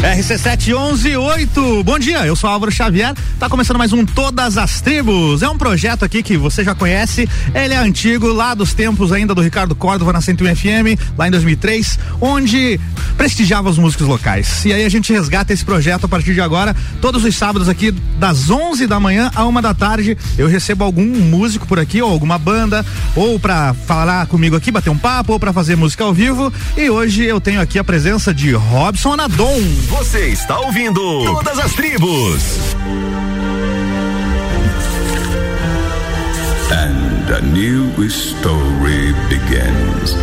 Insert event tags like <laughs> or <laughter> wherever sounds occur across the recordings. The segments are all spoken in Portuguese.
RC7118, bom dia, eu sou Álvaro Xavier, tá começando mais um Todas as Tribos, é um projeto aqui que você já conhece, ele é antigo, lá dos tempos ainda do Ricardo Córdova na 101 FM, lá em 2003, onde prestigiava os músicos locais, e aí a gente resgata esse projeto a partir de agora, todos os sábados aqui, das 11 da manhã a uma da tarde, eu recebo algum músico por aqui, ou alguma banda, ou pra falar comigo aqui, bater um papo, ou pra fazer música ao vivo, e hoje eu tenho aqui a presença de Robson Anadon. Você está ouvindo Todas as Tribos. And a new story begins.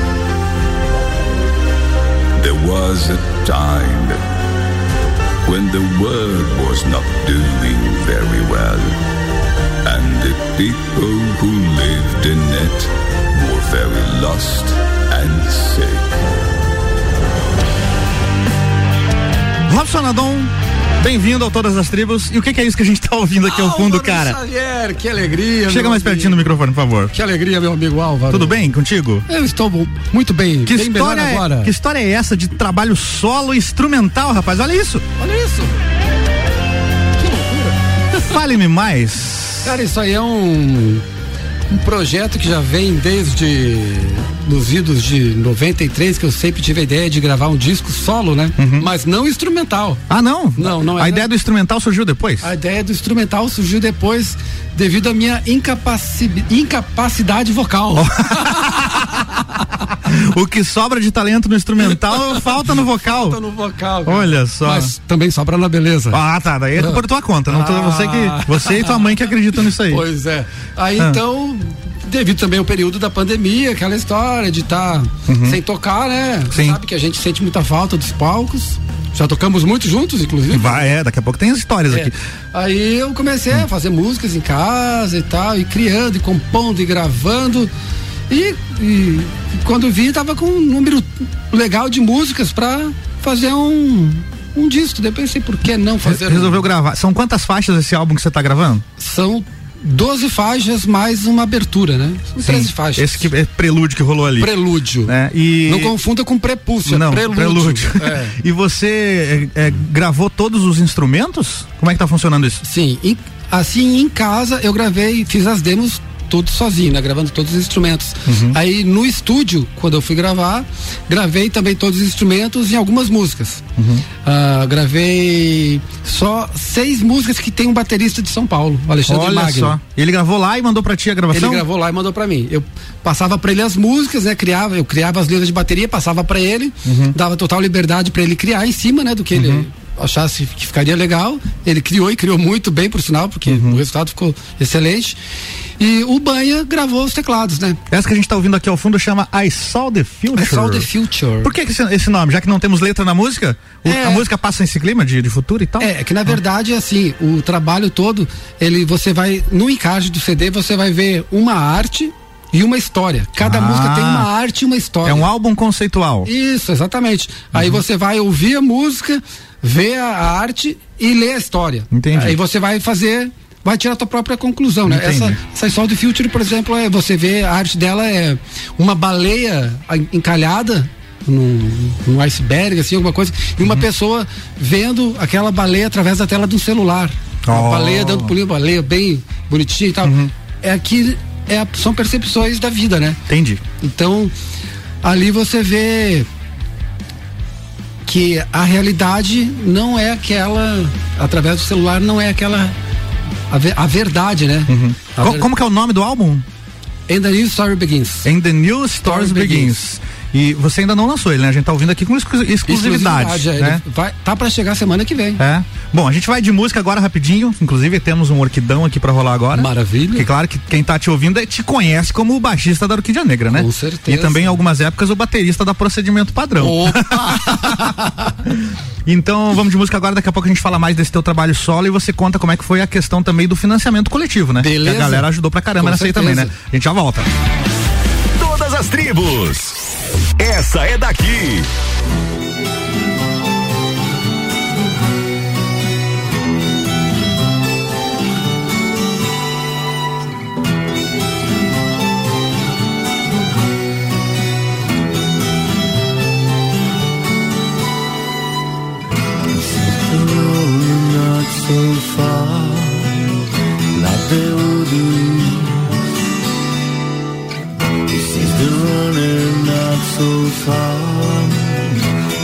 There was a time when the world was not doing very well. And the people who lived in it were very lost and sick. Robson Adon, bem-vindo a Todas as Tribos. E o que, que, é isso que a gente tá ouvindo aqui ao fundo, cara? Xavier, que alegria. Chega mais pertinho do microfone, por favor. Que alegria, meu amigo Álvaro. Tudo bem contigo? Eu estou muito bem. Que bem história é, agora. Que história é essa de trabalho solo instrumental, rapaz? Olha isso. Olha isso. Que loucura. <laughs> Fale-me mais. Cara, isso aí é um um projeto que já vem desde nos idos de 93, que eu sempre tive a ideia de gravar um disco solo, né? Uhum. Mas não instrumental. Ah, não? Não, não A era... ideia do instrumental surgiu depois? A ideia do instrumental surgiu depois devido à minha incapaci... incapacidade vocal. <laughs> o que sobra de talento no instrumental <laughs> falta no vocal. Falta no vocal. Cara. Olha só. Mas também sobra na beleza. Ah, tá. Daí é por tua conta. Não ah. você, que, você e tua mãe que acreditam nisso aí. Pois é. Aí ah. então devido também ao período da pandemia, aquela história de estar tá uhum. sem tocar, né? Sim. Sabe que a gente sente muita falta dos palcos. Já tocamos muito juntos, inclusive. Vai, é, daqui a pouco tem as histórias é. aqui. Aí eu comecei a fazer músicas em casa e tal, e criando, e compondo, e gravando. E, e quando vi, tava com um número legal de músicas para fazer um, um disco. Daí pensei, por que não fazer? Resolveu um... gravar. São quantas faixas esse álbum que você tá gravando? São 12 faixas mais uma abertura, né? São Sim, 13 faixas. Esse que é prelúdio que rolou ali. Prelúdio. Né? E... Não confunda com prepúcio, é Não, prelúdio. prelúdio. É. <laughs> e você é, é, gravou todos os instrumentos? Como é que tá funcionando isso? Sim, em, assim em casa eu gravei, fiz as demos tudo sozinho, né? Gravando todos os instrumentos. Uhum. Aí no estúdio, quando eu fui gravar, gravei também todos os instrumentos em algumas músicas. Uhum. Uh, gravei só seis músicas que tem um baterista de São Paulo, Alexandre Olha Magno. só. Ele gravou lá e mandou para ti a gravação? Ele gravou lá e mandou para mim. Eu passava para ele as músicas, né? Criava, eu criava as letras de bateria, passava para ele, uhum. dava total liberdade para ele criar em cima, né? Do que ele uhum. Achasse que ficaria legal. Ele criou e criou muito bem, por sinal, porque uhum. o resultado ficou excelente. E o Banha gravou os teclados, né? Essa que a gente tá ouvindo aqui ao fundo chama I Saw the Future. I Saw the Future. Por que esse, esse nome? Já que não temos letra na música? O, é, a música passa nesse clima de, de futuro e tal? É, que na verdade, é assim, o trabalho todo, ele, você vai, no encarte do CD, você vai ver uma arte e uma história. Cada ah, música tem uma arte e uma história. É um álbum conceitual. Isso, exatamente. Uhum. Aí você vai ouvir a música, ver a arte e ler a história. Entendi. Aí você vai fazer vai tirar a tua própria conclusão, né? Entendi. Essa, essa Sol do Future, por exemplo, é, você vê a arte dela é uma baleia encalhada num, num iceberg, assim, alguma coisa, e uma uhum. pessoa vendo aquela baleia através da tela do celular. Oh. Uma baleia dando pulinho, baleia bem bonitinha e tal. Uhum. É aqui, é, são percepções da vida, né? Entendi. Então, ali você vê que a realidade não é aquela, através do celular, não é aquela a, a verdade, né? Uhum. A ver... Como que é o nome do álbum? And the New Story Begins. And the New Story Begins. Begins. E você ainda não lançou ele, né? A gente tá ouvindo aqui com exclusividade. exclusividade é, né? vai, tá para chegar semana que vem. É. Bom, a gente vai de música agora rapidinho. Inclusive temos um orquidão aqui para rolar agora. Maravilha. Porque claro que quem tá te ouvindo é, te conhece como o baixista da Orquídea Negra, né? Com certeza. E também em algumas épocas o baterista da Procedimento Padrão. Opa! <laughs> então vamos de música agora. Daqui a pouco a gente fala mais desse teu trabalho solo e você conta como é que foi a questão também do financiamento coletivo, né? Beleza. Que a galera ajudou pra caramba com nessa certeza. aí também, né? A gente já volta. Todas as tribos. Essa é daqui. so far so far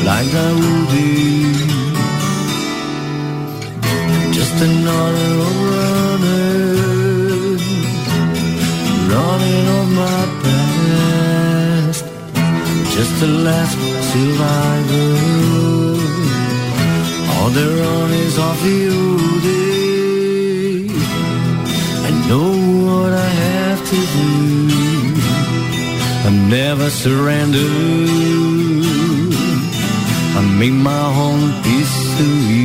like I would do. Just another running, running of my past. Just the last survivor. All they're on is off the day. I know what I have to do. I never surrender. I make my own history.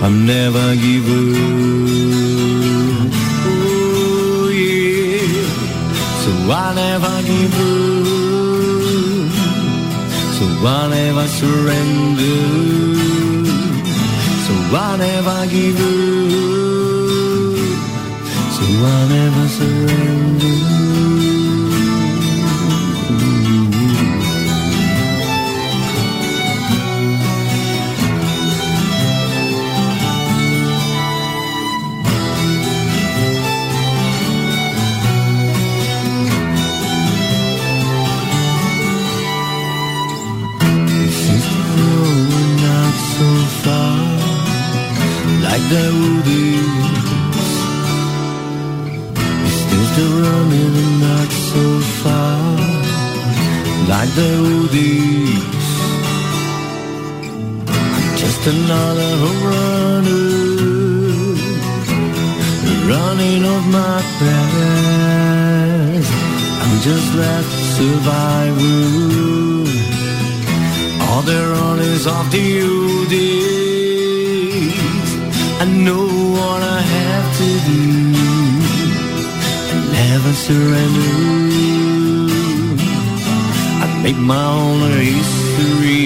I never give up. Oh yeah. So I never give up. So I never surrender. So I never give up. So I never surrender. Daoudis. He's still still running and not so far. Like Daoudis. Just another home runner. Running off my past I'm just left survivor. All the runners of the UDs Know what I have to do. Never surrender. I make my own history.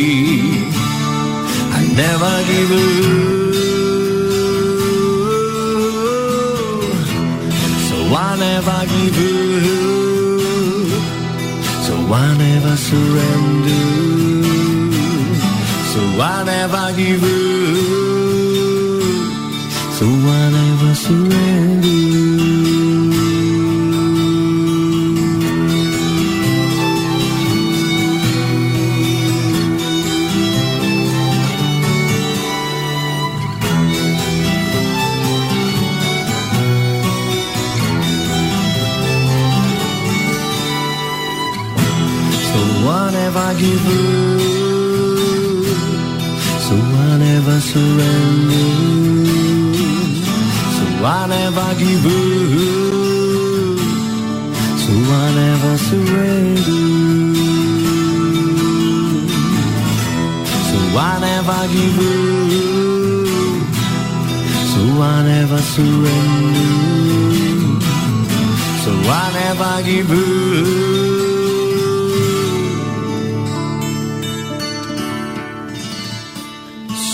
I never give up. So I never give up. So I never surrender. So I never give up. So I never surrender. So I give up. So I never surrender. I never give up. So I never surrender. So I never give up. So I never surrender. So I never give up.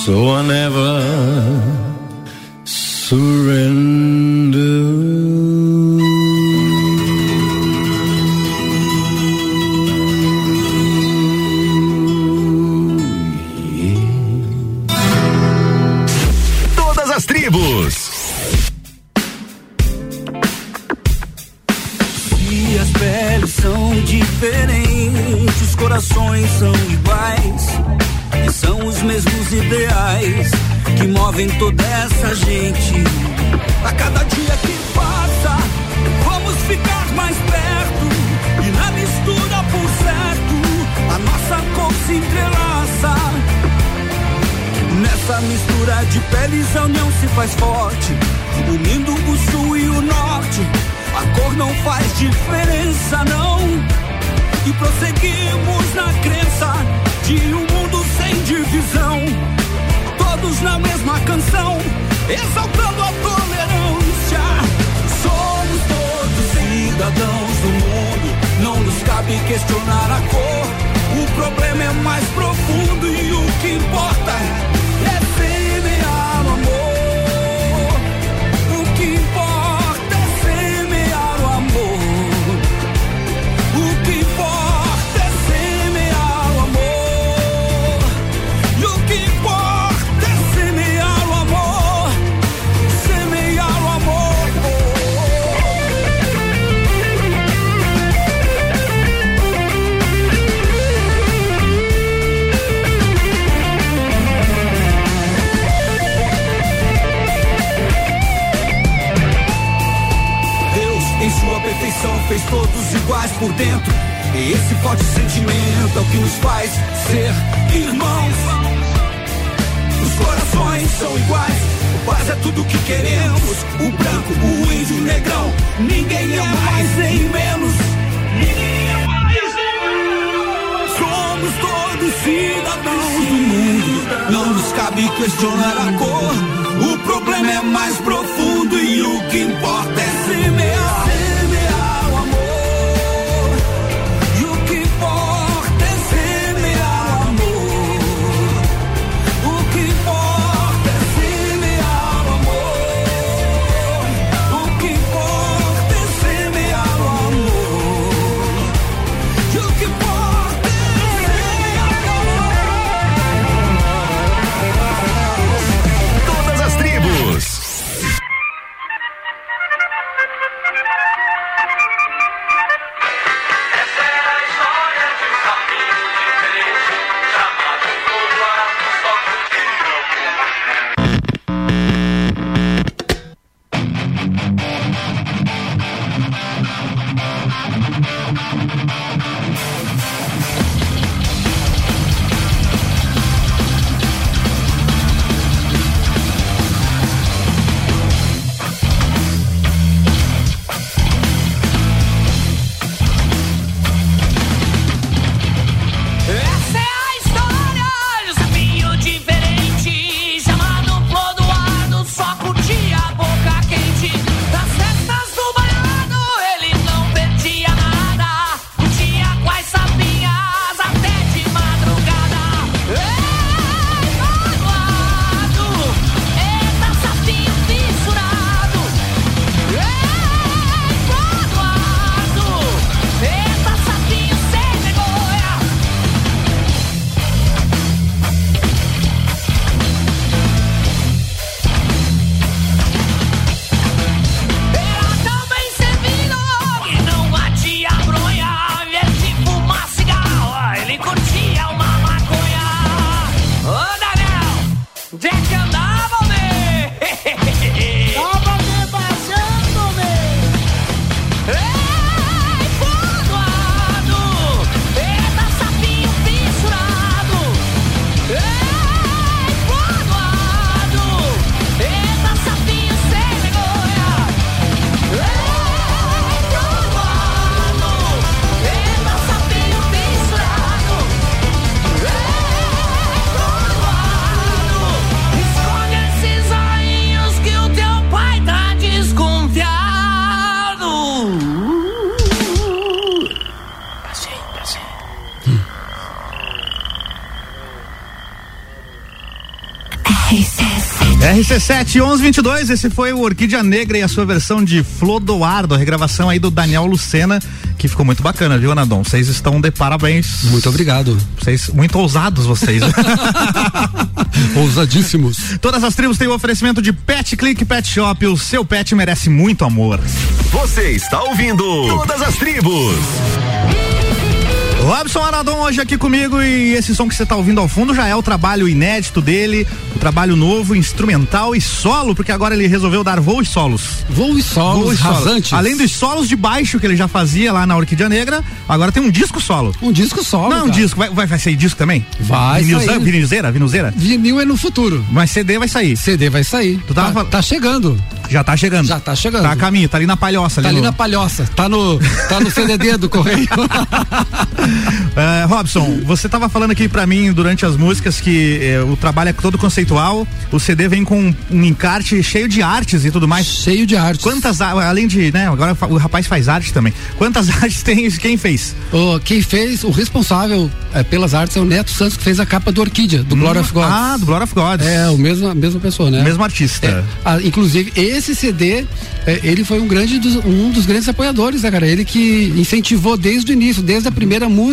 So I never talvez todos iguais por dentro. E esse forte sentimento é o que nos faz ser irmãos. Os corações são iguais, o paz é tudo que queremos. O branco, o índio, o negrão, ninguém é mais nem menos. Ninguém é mais nem menos. Somos todos cidadãos do mundo, não nos cabe questionar a cor. O problema é mais profundo e o que importa é. Semear RC7 1122, esse foi o Orquídea Negra e a sua versão de Flodoardo, a regravação aí do Daniel Lucena, que ficou muito bacana, viu, Anadon? Vocês estão de parabéns. Muito obrigado. Vocês, muito ousados vocês. <laughs> Ousadíssimos. Todas as tribos têm o oferecimento de Pet Click Pet Shop, o seu pet merece muito amor. Você está ouvindo Todas as tribos. Robson Aradon hoje aqui comigo e esse som que você está ouvindo ao fundo já é o trabalho inédito dele, o trabalho novo, instrumental e solo, porque agora ele resolveu dar voo e solos. Voo e solos, Voo e solos. rasantes. Além dos solos de baixo que ele já fazia lá na Orquídea Negra, agora tem um disco solo. Um disco solo. Não, um cara. disco, vai, vai, vai sair disco também? Vai sair. Vinilzeira, vinilzeira? Vinil é no futuro. Mas CD vai sair. CD vai sair. Tu tava tá, fal- tá chegando. Já tá chegando. Já tá chegando. Tá a caminho, tá ali na palhoça. Tá ali no- na palhoça. Tá no, tá no CDD do correio. <laughs> É, <laughs> Robson, você tava falando aqui pra mim durante as músicas que é, o trabalho é todo conceitual, o CD vem com um encarte cheio de artes e tudo mais. Cheio de artes. Quantas, a- além de, né, agora o rapaz faz arte também. Quantas <laughs> artes tem, quem fez? Ô, quem fez, o responsável é, pelas artes é o Neto Santos, que fez a capa do Orquídea, do Glory of God. Ah, do Glory of God. É, o mesmo, a mesma pessoa, né? Mesmo artista. É, ah, inclusive, esse CD, é, ele foi um grande dos- um dos grandes apoiadores, né, cara? Ele que incentivou desde o início, desde a primeira música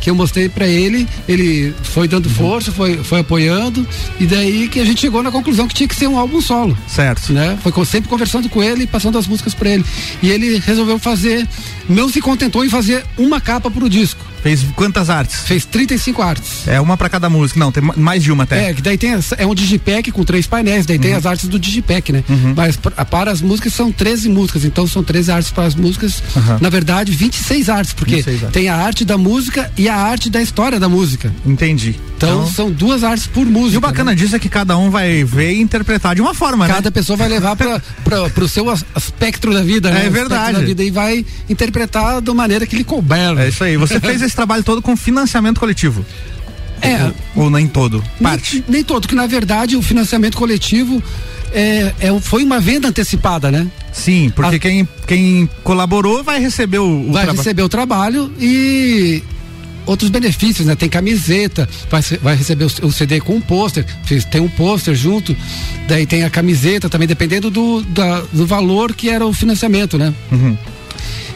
que eu mostrei pra ele, ele foi dando Uhum. força, foi, foi apoiando, e daí que a gente chegou na conclusão que tinha que ser um álbum solo. Certo. Né? Foi sempre conversando com ele e passando as músicas pra ele. E ele resolveu fazer, não se contentou em fazer uma capa pro disco. Fez quantas artes? Fez 35 artes. É uma pra cada música. Não, tem ma- mais de uma até. É, que daí tem é um digipack com três painéis, daí Uhum. tem as artes do digipack, né? Mas pra- para as músicas são 13 músicas, então são 13 artes para as músicas. Aham. Na verdade, 26 artes, porque 26 artes. tem a arte da música e a arte da história da música. Entendi. Então, são duas artes por música. E o bacana né? disso é que cada um vai ver e interpretar de uma forma, né? Cada pessoa vai levar para o seu espectro da vida, É né? Espectro verdade. Da vida e vai interpretar da maneira que lhe couber. É isso aí. Você <laughs> fez esse trabalho todo com financiamento coletivo. É, Ou nem todo? Parte. Nem, nem todo, que na verdade o financiamento coletivo é, é, foi uma venda antecipada, né? Sim, porque A- quem, quem colaborou vai receber o, o vai receber o trabalho e outros benefícios, né? Tem camiseta, vai, vai receber o, o CD com um pôster, tem um pôster junto, daí tem a camiseta também, dependendo do, da- do valor que era o financiamento, né? Uhum.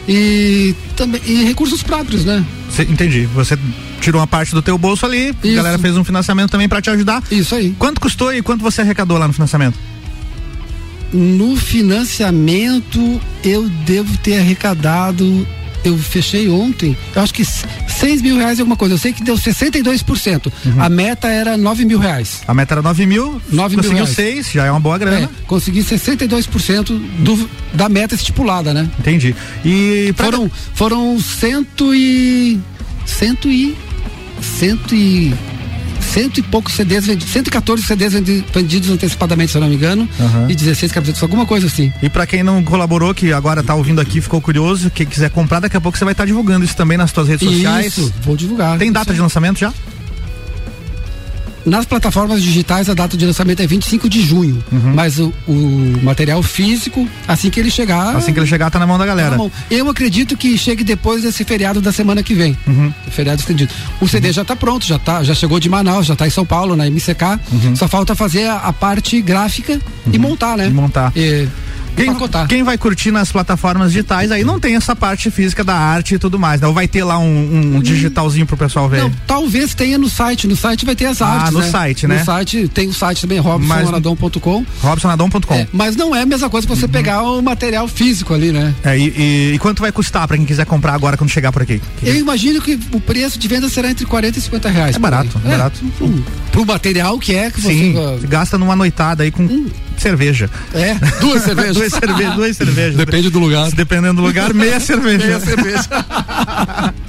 E também e recursos próprios, né? Cê- entendi. Você tirou uma parte do teu bolso ali, a Isso. galera fez um financiamento também pra te ajudar. Isso aí. Quanto custou e quanto você arrecadou lá no financiamento? No financiamento, eu devo ter arrecadado. Eu fechei ontem, eu acho que 6 mil reais é alguma coisa. Eu sei que deu 62%. Uhum. A meta era 9 mil reais. A meta era 9 mil, 9 mil conseguiu reais. 6, já é uma boa grana. É, consegui 62% do, da meta estipulada, né? Entendi. E Foram, foram cento e. Cento e. Cento e. Cento e poucos CDs vendidos, 114 CDs vendi- vendidos antecipadamente, se eu não me engano, Aham. e 16 camisetas, alguma coisa assim. E pra quem não colaborou, que agora tá ouvindo aqui, ficou curioso, quem quiser comprar, daqui a pouco você vai estar divulgando isso também nas suas redes sociais. Isso, vou divulgar. Tem data de lançamento já? Nas plataformas digitais, a data de lançamento é 25 de junho. Uhum. Mas o, o material físico, assim que ele chegar. Assim que ele chegar, tá na mão da tá galera. na mão. Eu acredito que chegue depois desse feriado da semana que vem. Uhum. Feriado estendido. O CD já tá pronto, já tá, já chegou de Manaus, já tá em São Paulo, na MCK. Só falta fazer a, a parte gráfica e montar, né? Uhum. E montar. E, Quem, quem vai curtir nas plataformas digitais, aí não tem essa parte física da arte e tudo mais, né? Ou vai ter lá um, um digitalzinho pro pessoal ver. Não, talvez tenha no site. No site vai ter as Ah, artes. no né? site, né? No site tem o site também, robsonadon.com. robsonadon.com. É, mas não é a mesma coisa que Uhum. você pegar o material físico ali, né? É, e, e- e quanto vai custar pra quem quiser comprar agora quando chegar por aqui? Eu imagino que o preço de venda será entre 40 e 50 reais. É barato, é barato. Hum, pro material que é que Sim, você. gasta numa noitada aí com cerveja. É, <laughs> duas cervejas. duas cervejas, duas cervejas. Depende do lugar. Dependendo do lugar, meia <laughs> cerveja. Meia cerveja. <laughs>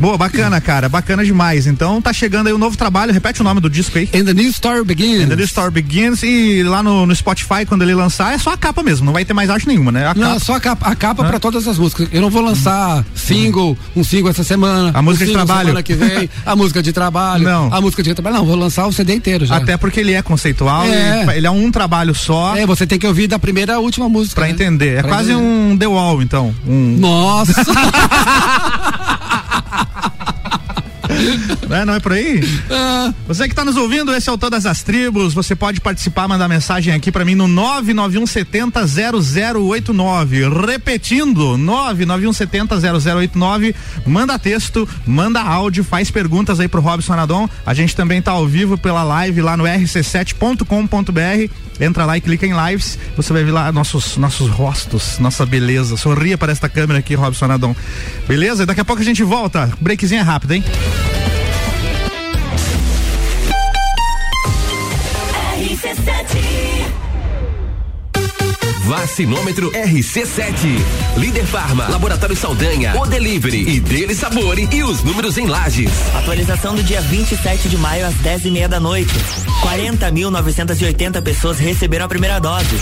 Boa, bacana, cara. Bacana demais. Então tá chegando aí um novo trabalho. Repete o nome do disco aí. And the new story begins. And the Story Begins. E lá no, no Spotify, quando ele lançar, é só a capa mesmo. Não vai ter mais arte nenhuma, né? A Não, capa. só a capa, a capa pra todas as músicas. Eu não vou lançar single, um single essa semana. A música um de trabalho. Semana que vem, a música de trabalho. Não. A música de trabalho. Não, vou lançar o CD inteiro já. Até porque ele é conceitual, É. e ele é um trabalho só É, você tem que ouvir da primeira à última música. pra né? entender. É Pra quase entender. um The Wall, então. Um, Nossa! <laughs> <laughs> né? Não é por aí? Ah, Você que está nos ouvindo, esse é o Todas as Tribos. Você pode participar, mandar mensagem aqui para mim no 991700089. Repetindo, 991700089. Manda texto, manda áudio, faz perguntas aí pro Robson Anadon. A gente também tá ao vivo pela live lá no rc7.com.br. Entra lá e clica em lives. Você vai ver lá nossos, nossos rostos, nossa beleza. Sorria para esta câmera aqui, Robson Anadon. Beleza? Daqui a pouco a gente volta. Breakzinho é rápido, hein? Vacinômetro RC7. Líder Farma, Laboratório Saldanha, O Delivery e Dele Sabore e os números em lajes. Atualização do dia 27 de maio às 10 e meia da noite. 40.980 pessoas receberam a primeira dose.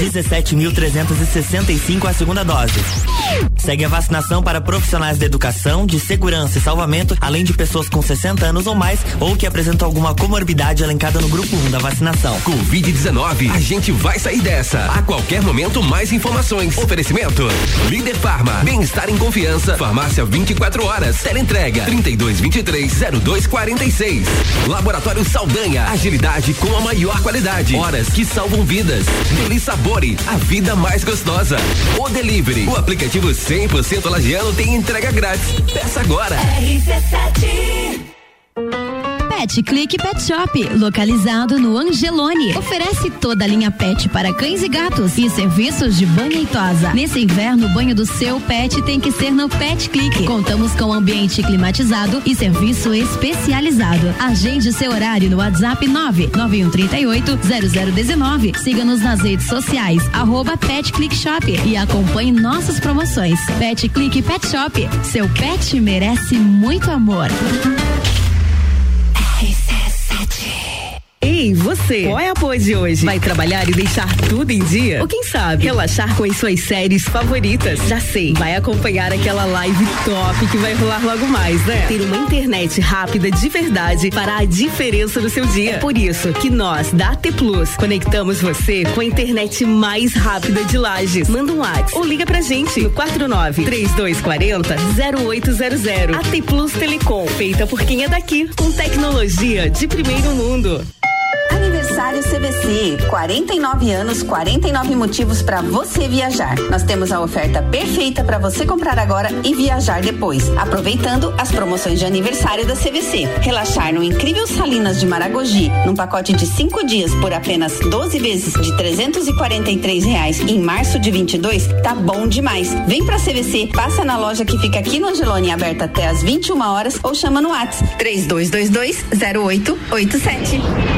17.365 a segunda dose. Segue a vacinação para profissionais da educação, de segurança e salvamento, além de pessoas com 60 anos ou mais ou que apresentam alguma comorbidade elencada no grupo 1 da vacinação. Covid-19, a gente vai sair dessa. A qualquer momento, mais informações. Oferecimento: Líder Farma, bem-estar em confiança. Farmácia 24 horas. Teleentrega 3223-0246. Laboratório Saldanha, agilidade com a maior qualidade. Horas que salvam vidas. Deli Sabore, a vida mais gostosa. O Delivery, o aplicativo 100% lagiano tem entrega grátis. Peça agora. Pet Click Pet Shop, localizado no Angelone. Oferece toda a linha pet para cães e gatos e serviços de banho e tosa. Nesse inverno, o banho do seu pet tem que ser no Pet Click. Contamos com ambiente climatizado e serviço especializado. Agende seu horário no WhatsApp 99138 0019. Siga-nos nas redes sociais, arroba Pet Click Shop e acompanhe nossas promoções. Pet Click Pet Shop. Seu pet merece muito amor. RC7 Ei, você, qual é a pose de hoje? Vai trabalhar e deixar tudo em dia? Ou quem sabe, relaxar com as suas séries favoritas? Já sei, vai acompanhar aquela live top que vai rolar logo mais, né? Ter uma internet rápida de verdade fará a diferença no seu dia. É por isso que nós, da AT Plus, conectamos você com a internet mais rápida de Lages. Manda um WhatsApp ou liga pra gente no 49 3240 0800. AT Plus Telecom, feita por quem é daqui, com tecnologia de primeiro mundo. Aniversário CVC, 49 anos, 49 motivos para você viajar. Nós temos a oferta perfeita para você comprar agora e viajar depois, aproveitando as promoções de aniversário da CVC. Relaxar no incrível Salinas de Maragogi, num pacote de cinco dias por apenas 12 vezes de 343 reais em março de 22, tá bom demais. Vem pra CVC, passa na loja que fica aqui no Angelone, aberta até às 21 horas ou chama no WhatsApp 3222 0887.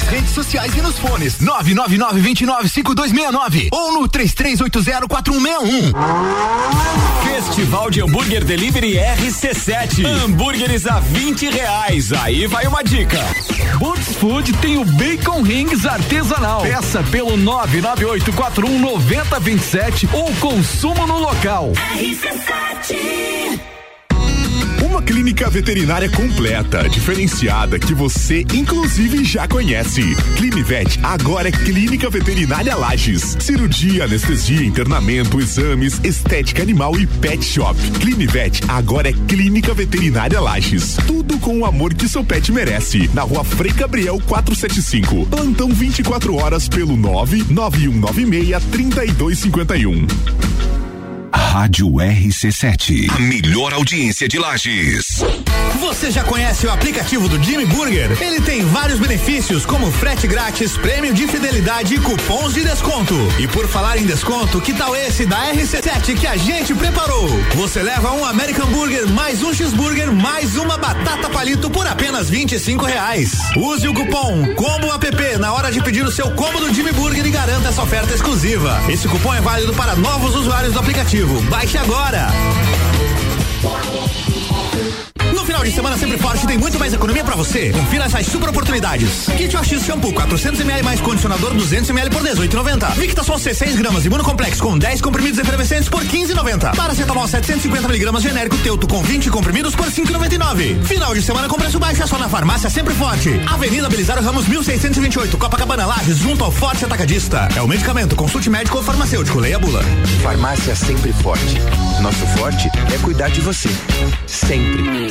Nas redes sociais e nos fones 999-295269 ou no 33804161. Festival de Hambúrguer Delivery RC7. Hambúrgueres a 20 reais. Aí vai uma dica. Boots Food tem o Bacon Rings artesanal. Peça pelo 998419027 ou consumo no local. RC7 Uma clínica veterinária completa, diferenciada, que você inclusive já conhece. Clinivet agora é Clínica Veterinária Lages. Cirurgia, anestesia, internamento, exames, estética animal e pet shop. Clinivet agora é Clínica Veterinária Lages. Tudo com o amor que seu pet merece. Na rua Frei Gabriel 475. Plantão 24 horas pelo 99196 3251. Rádio RC7. A melhor audiência de Lages. Você já conhece o aplicativo do Jimmy Burger? Ele tem vários benefícios, como frete grátis, prêmio de fidelidade e cupons de desconto. E por falar em desconto, que tal esse da RC7 que a gente preparou? Você leva um American Burger mais um cheeseburger mais uma batata palito por apenas 25 reais. Use o cupom Combo App na hora de pedir o seu combo do Jimmy Burger e garanta essa oferta exclusiva. Esse cupom é válido para novos usuários do aplicativo. Baixe agora. Final de semana sempre forte tem muito mais economia pra você. Confira essas super oportunidades. Kit OX shampoo 400 ml mais condicionador 200 ml por 18,90. Victasol C 6 gramas imunocomplex com 10 comprimidos efervescentes por 15,90. Paracetamol 750 miligramas genérico Teuto com 20 comprimidos por 5,99. Final de semana com preço baixo é só na farmácia sempre forte. Avenida Belisário Ramos 1628, Copacabana Lages, junto ao Forte Atacadista. É o medicamento. Consulte médico ou farmacêutico. Leia a bula. Farmácia sempre forte. Nosso forte é cuidar de você. Sempre.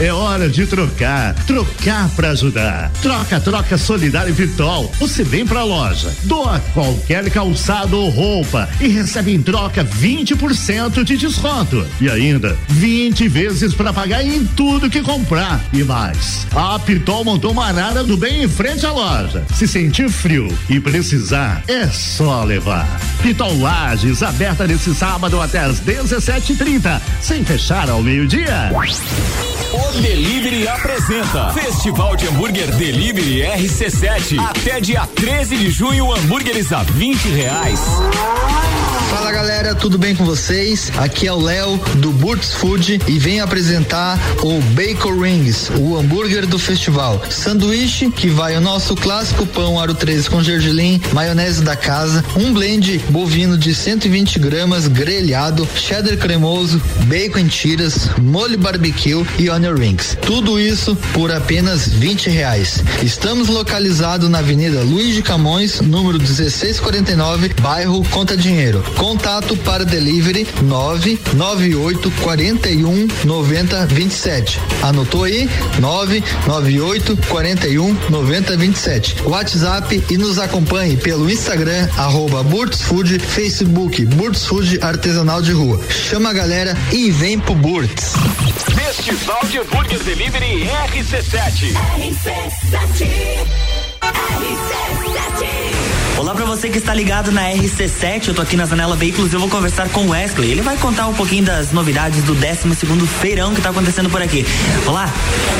É hora de trocar, trocar pra ajudar. Troca, troca solidário virtual. Você vem pra loja, doa qualquer calçado ou roupa e recebe em troca 20% de desconto. E ainda 20 vezes para pagar em tudo que comprar e mais. A Pitol montou uma arara do bem em frente à loja. Se sentir frio e precisar, é só levar. Pitol Lages, aberta nesse sábado até às 17:30, sem fechar ao meio-dia. Delivery apresenta Festival de Hambúrguer Delivery RC7. Até dia 13 de junho, hambúrgueres a 20 reais. Fala galera, tudo bem com vocês? Aqui é o Léo do Burt's Food e venho apresentar o Bacon Rings, o hambúrguer do festival. Sanduíche que vai o nosso clássico pão aro 13 com gergelim, maionese da casa, um blend bovino de 120 gramas grelhado, cheddar cremoso, bacon em tiras, molho barbecue e onion rings. Tudo isso por apenas 20 reais. Estamos localizados na Avenida Luiz de Camões, número 1649, bairro Conta Dinheiro. Contato para delivery 998 41 90 27. Anotou aí? 998 41 90 27. WhatsApp e nos acompanhe pelo Instagram arroba Burt's Food, Facebook Burt's Food Artesanal de Rua. Chama a galera e vem pro Burt's. Festival de Hambúrguer Delivery RC7. Olá pra você que está ligado na RC7, eu tô aqui na Zanela Veículos e eu vou conversar com o Wesley. Ele vai contar um pouquinho das novidades do 12 segundo feirão que tá acontecendo por aqui. Olá.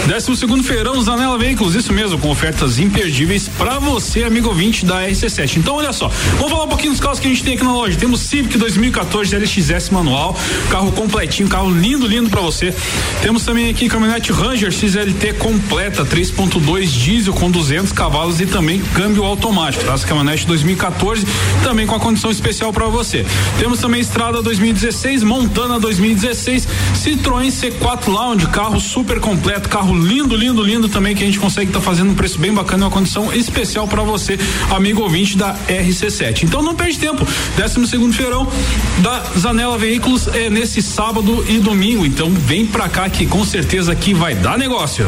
12 segundo feirão Zanela Veículos, isso mesmo, com ofertas imperdíveis pra você, amigo ouvinte da RC7. Então, olha só, vamos falar um pouquinho dos carros que a gente tem aqui na loja. Temos Civic 2014 LXS manual, carro completinho, carro lindo, lindo pra você. Temos também aqui caminhonete Ranger XLT completa, 3.2 diesel com 200 cavalos e também câmbio automático, tá? Essa caminhonete 2014, também com a condição especial para você. Temos também Estrada 2016, Montana 2016, Citroën C4 Lounge, carro super completo, carro lindo, lindo, lindo também que a gente consegue estar tá fazendo um preço bem bacana, uma condição especial para você, amigo ouvinte da RC7. Então não perde tempo. 12 segundo feirão da Zanela Veículos é nesse sábado e domingo. Então vem pra cá que com certeza aqui vai dar negócio.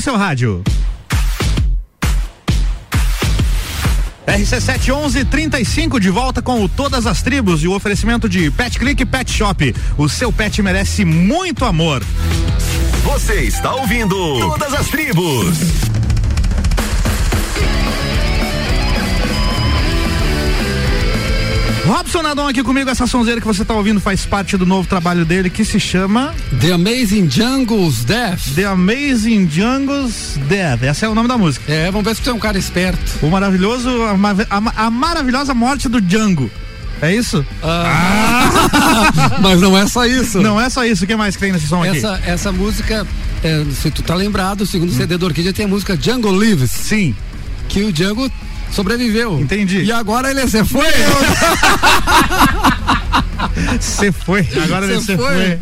Seu rádio. RC71135 de volta com o Todas as Tribos e o oferecimento de Pet Click Pet Shop. O seu pet merece muito amor. Você está ouvindo Todas as Tribos. Robson Nadon aqui comigo, essa sonzeira que você está ouvindo faz parte do novo trabalho dele que se chama The Amazing Jungles Death. The Amazing Jungles Death. Esse é o nome da música. É, vamos ver se você é um cara esperto. O maravilhoso, a, a, a maravilhosa morte do Django. É isso? Ah. <laughs> Mas não é só isso. Não é só isso. O que mais que tem nesse som essa, aqui? Essa música, é, se tu tá lembrado, o segundo hum. CD do Orquídea tem a música Django Lives. Sim. Que o Django sobreviveu. Entendi. E agora ele <laughs> você foi. Você foi. Agora ele foi. foi.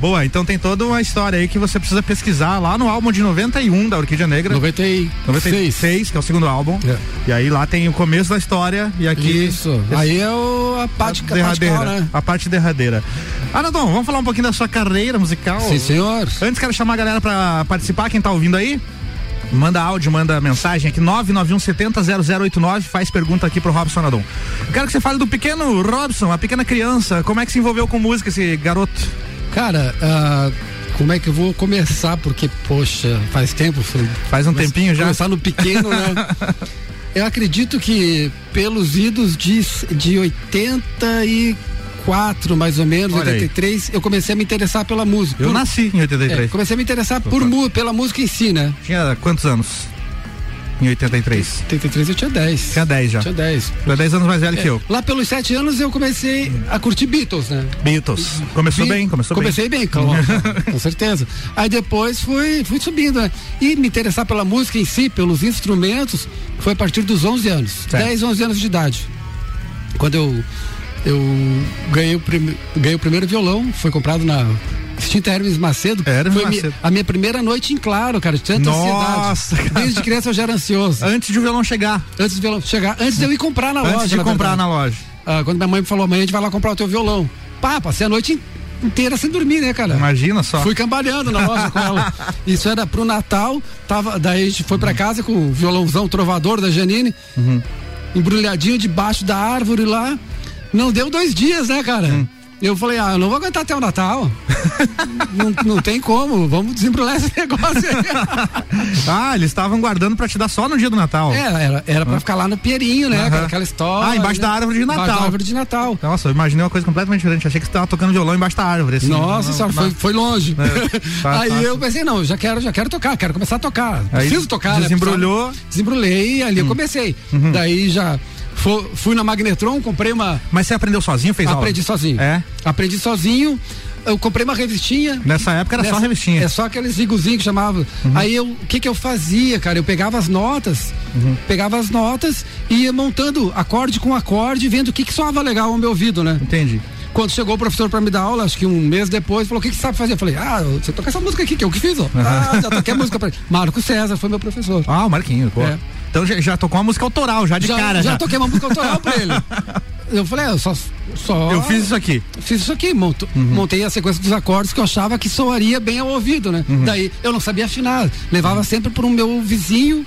Boa, então tem toda uma história aí que você precisa pesquisar lá no álbum de 91 da Orquídea Negra. 96. 96, que é o segundo álbum. É. E aí lá tem o começo da história e aqui. Isso. Aí é o, a parte a derradeira. Parte, né? A parte derradeira. Anadon, vamos falar um pouquinho da sua carreira musical? Sim, senhor. Antes quero chamar a galera para participar, quem tá ouvindo aí. Manda áudio, manda mensagem aqui, 991700089, faz pergunta aqui pro Robson Adon. Quero que você fale do pequeno Robson, a pequena criança, como é que se envolveu com música esse garoto? Cara, uh, como é que eu vou começar? Porque, poxa, faz tempo. Faz um tempinho já. Começar no pequeno, né? <laughs> eu acredito que pelos idos de, de 80 e 84, mais ou menos, Olha 83, aí. eu comecei a me interessar pela música. Eu por, nasci em 83. É, comecei a me interessar por, pela música em si, né? Tinha quantos anos? Em 83. 83 eu tinha 10. Tinha 10 já. Tinha 10. Tu é 10 anos mais velho é, que eu. Lá pelos 7 anos eu comecei a curtir Beatles, né? Beatles. Começou Be bem, começou comecei bem. Comecei bem, claro, <laughs> com certeza. Aí depois fui, fui subindo, né? E me interessar pela música em si, pelos instrumentos, foi a partir dos 11 anos. Certo. 10, 11 anos de idade. Quando eu eu ganhei o, prim, ganhei o primeiro violão, foi comprado na Extinta Hermes Macedo. Hermes foi Macedo. a minha primeira noite em claro, cara, de tanta Nossa, ansiedade. Desde criança eu já era ansioso. Antes de o violão chegar. Antes do violão chegar, antes de eu ir comprar na antes loja. Antes de comprar verdade. na loja. Ah, quando minha mãe me falou, mãe, a gente vai lá comprar o teu violão. Pá, passei a noite inteira sem dormir, né, cara? Imagina só. Fui cambaleando na loja com ela. <laughs> Isso era pro Natal, tava, daí a gente foi pra casa com o violãozão trovador da Janine, uhum. embrulhadinho debaixo da árvore lá. Não deu dois dias, né, cara? Hum. Eu falei, ah, eu não vou aguentar até o Natal. <laughs> não, não tem como, vamos desembrulhar esse <laughs> negócio aí. ah, eles estavam guardando pra te dar só no dia do Natal. É, era, era pra ficar lá no Pinheirinho, né? Aquela história. Ah, embaixo né? da árvore de Natal. Embaixo da árvore de Natal. Nossa, eu imaginei uma coisa completamente diferente. Achei que você tava tocando violão embaixo da árvore. Assim, Nossa Não, senhora, não. foi, foi longe. É, tá, <laughs> aí tá. eu pensei, não, já quero, já quero tocar, quero começar a tocar. Aí Preciso tocar, né? desembrulhou. Hum. Precisava- Desembrulhei e ali eu comecei. Daí já fui na Magnetron, comprei uma. Mas você aprendeu sozinho, fez aula? Aprendi sozinho. É? Aprendi sozinho. Eu comprei uma revistinha. Nessa época era só revistinha. Uhum. É só aqueles zigozinhos que chamava. Aí eu, o que que eu fazia, cara? Eu pegava as notas, pegava as notas e ia montando acorde com acorde, vendo o que que soava legal ao meu ouvido, né? Entendi. Quando chegou o professor para me dar aula, acho que um mês depois, falou: O que, que você sabe fazer? Eu falei: Ah, você toca essa música aqui, que eu que fiz, ó. Ah, já toquei a música pra ele. Marco César foi meu professor. Ah, o Marquinhos, pô. É. Então já, já tocou uma música autoral, já de já, cara. já Já, toquei uma música autoral pra ele. <laughs> Eu falei, ah, eu só, só. Eu fiz isso aqui. Fiz isso aqui, monto- montei a sequência dos acordes que eu achava que soaria bem ao ouvido, né? Uhum. Daí eu não sabia afinar. Levava sempre por um meu vizinho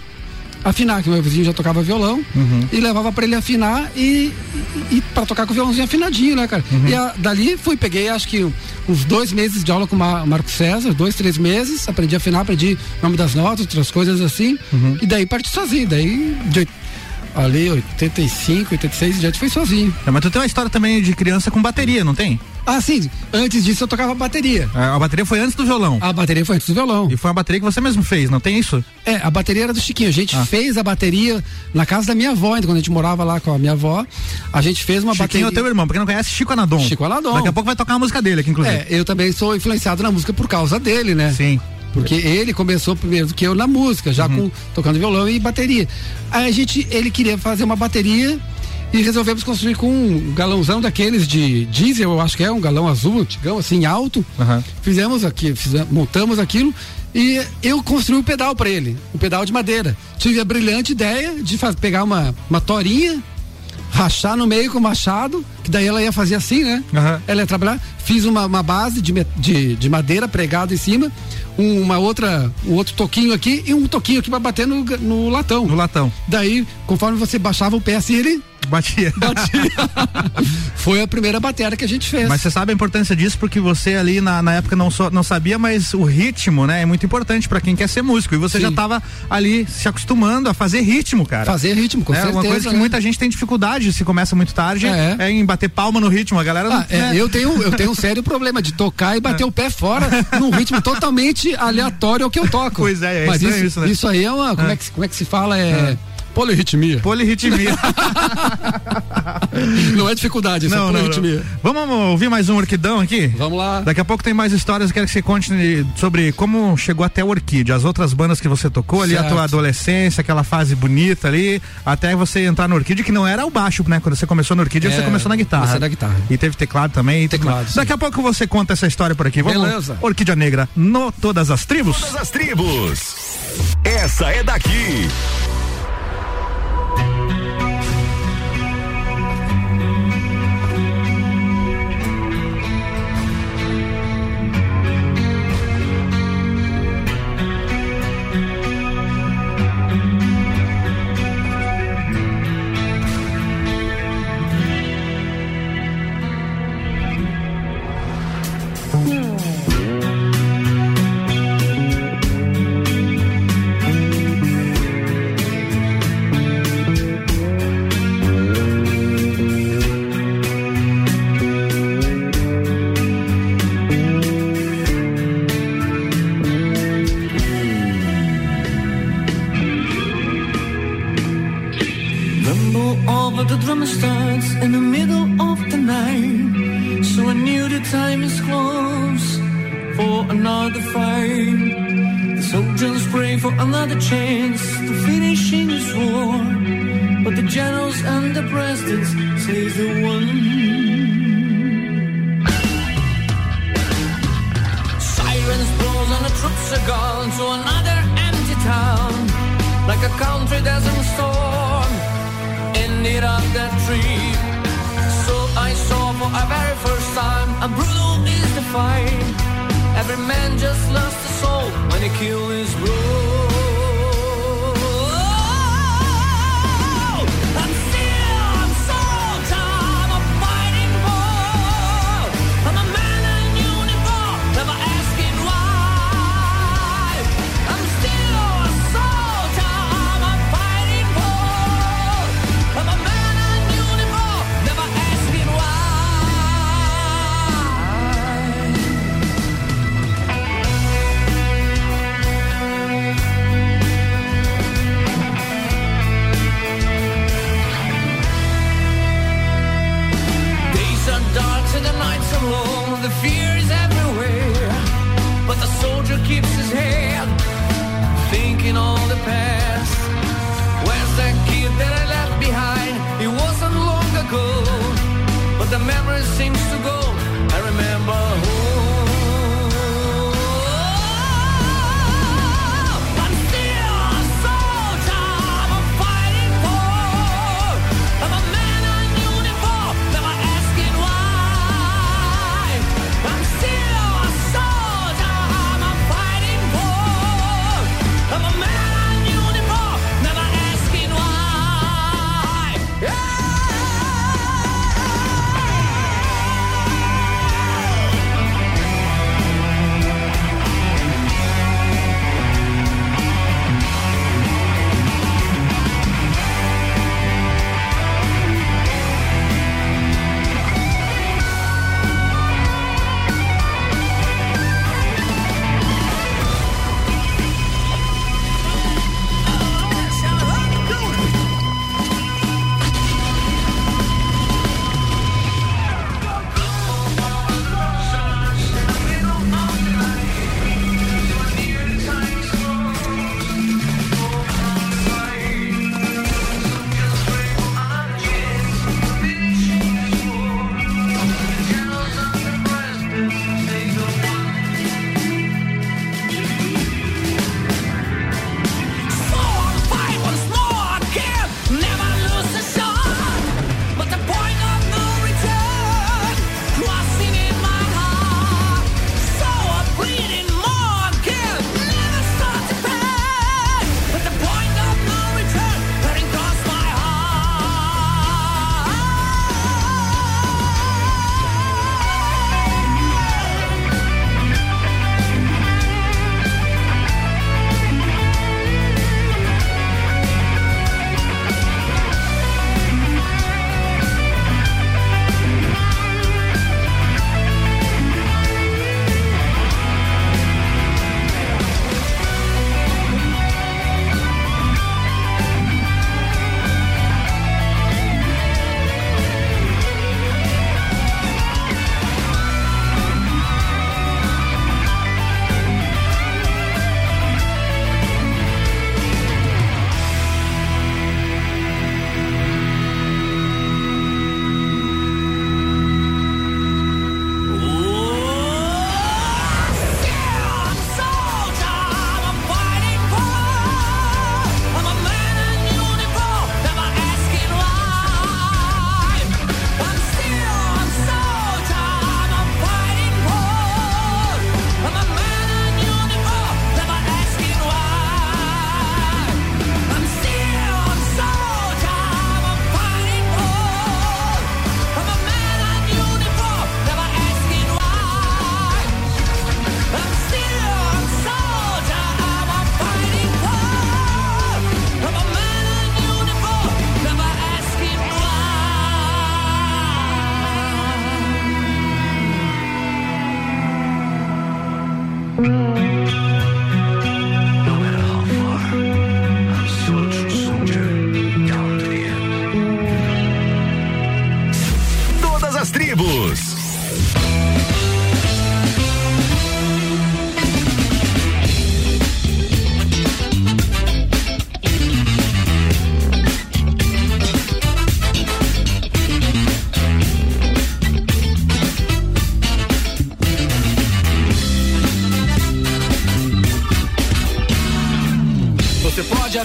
afinar, que meu vizinho já tocava violão, Uhum. e levava pra ele afinar e, e, para tocar com o violãozinho afinadinho, né, cara? Uhum. E a- dali fui, peguei acho que uns dois meses de aula com o Ma- Marco César, dois, três meses, aprendi a afinar, aprendi o nome das notas, outras coisas assim, Uhum. e daí parti sozinho, daí de, ali 85, 86 já fui sozinho. É, mas tu tem uma história também de criança com bateria, não tem? Ah, sim, antes disso eu tocava bateria. É, A bateria foi antes do violão. A bateria foi antes do violão. E foi uma bateria que você mesmo fez, não tem isso? É, a bateria era do Chiquinho. A gente Ah. fez a bateria na casa da minha avó, ainda quando a gente morava lá com a minha avó. A gente fez uma Chiquinho é bateria. o teu irmão, pra quem não conhece, Chico Anadon. Chico Anadon. Daqui a pouco vai tocar a música dele aqui, inclusive. É, eu também sou influenciado na música por causa dele, né? Sim. Porque ele começou primeiro do que eu na música, já Uhum. com tocando violão e bateria. Aí a gente, ele queria fazer uma bateria e resolvemos construir com um galãozão daqueles de diesel, eu acho que é um galão azul, antigão, assim, alto. Aham. Fizemos aqui, fizemos, montamos aquilo e eu construí um pedal para ele, um pedal de madeira. Tive a brilhante ideia de faz, pegar uma, uma torinha, rachar no meio com o machado, que daí ela ia fazer assim, né? Aham. Ela ia trabalhar. Fiz uma, uma base de, de, de madeira pregada em cima, um- uma outra, um outro toquinho aqui e um toquinho aqui para bater no, no latão. No latão. Daí, conforme você baixava o pé assim, ele Batia. <laughs> batia. Foi a primeira bateria que a gente fez. Mas você sabe a importância disso porque você ali na, na época não, só, não sabia, mas o ritmo, né, é muito importante pra quem quer ser músico. E você Sim. já tava ali se acostumando a fazer ritmo, cara. Fazer ritmo, com é certeza. uma coisa que né? muita gente tem dificuldade se começa muito tarde É. é, em bater palma no ritmo. A galera não Ah, é, né? eu tenho eu tenho um sério problema de tocar e bater o pé fora num ritmo totalmente aleatório ao que eu toco. Pois é, é Mas isso, isso, né? aí é uma como é, que como é que se fala é, polirritmia. Polirritmia. <laughs> Não é dificuldade, isso é não, não, não. polirritmia. Vamos ouvir mais um Orquidão aqui? Vamos lá. Daqui a pouco tem mais histórias, eu quero que você conte sobre como chegou até o Orquídea, as outras bandas que você tocou ali, a Certo. tua adolescência, aquela fase bonita ali, até você entrar no Orquídea, que não era o baixo, né? Quando você começou no Orquídea, É, você começou na guitarra. comecei na guitarra. E teve teclado também. Teclado. Daqui a pouco você conta essa história por aqui. Vamos Beleza. Orquídea Negra no Todas as Tribos. Todas as tribos. Essa é daqui.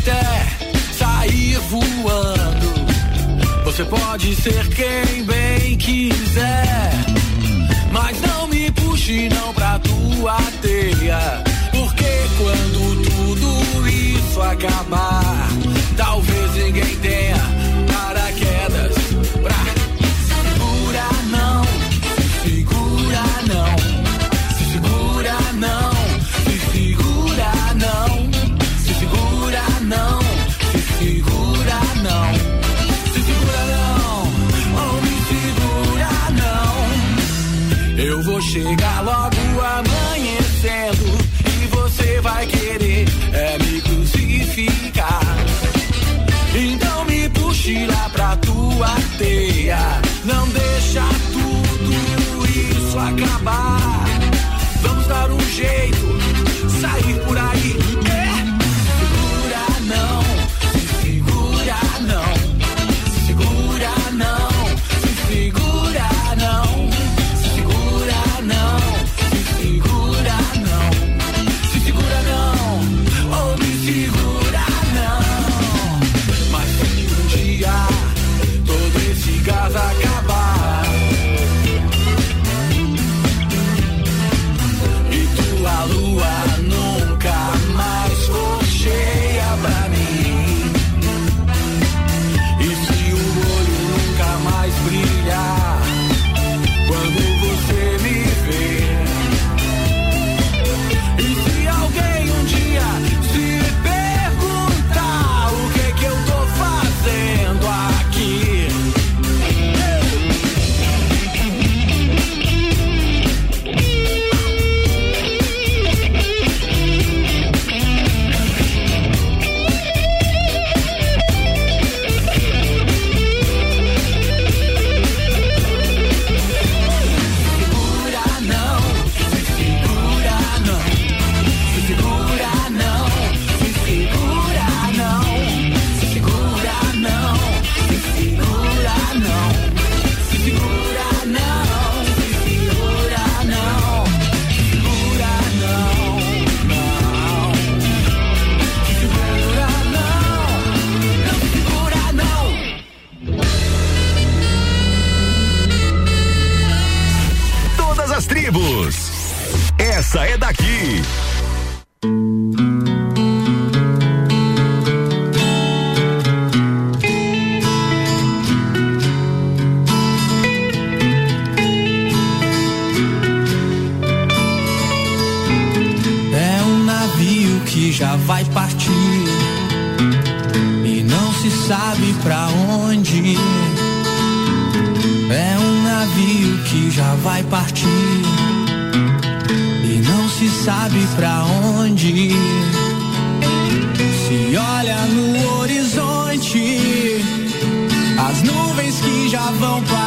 até sair voando. Você pode ser quem bem quiser, mas não me puxe não pra tua teia, porque quando tudo isso acabar vão para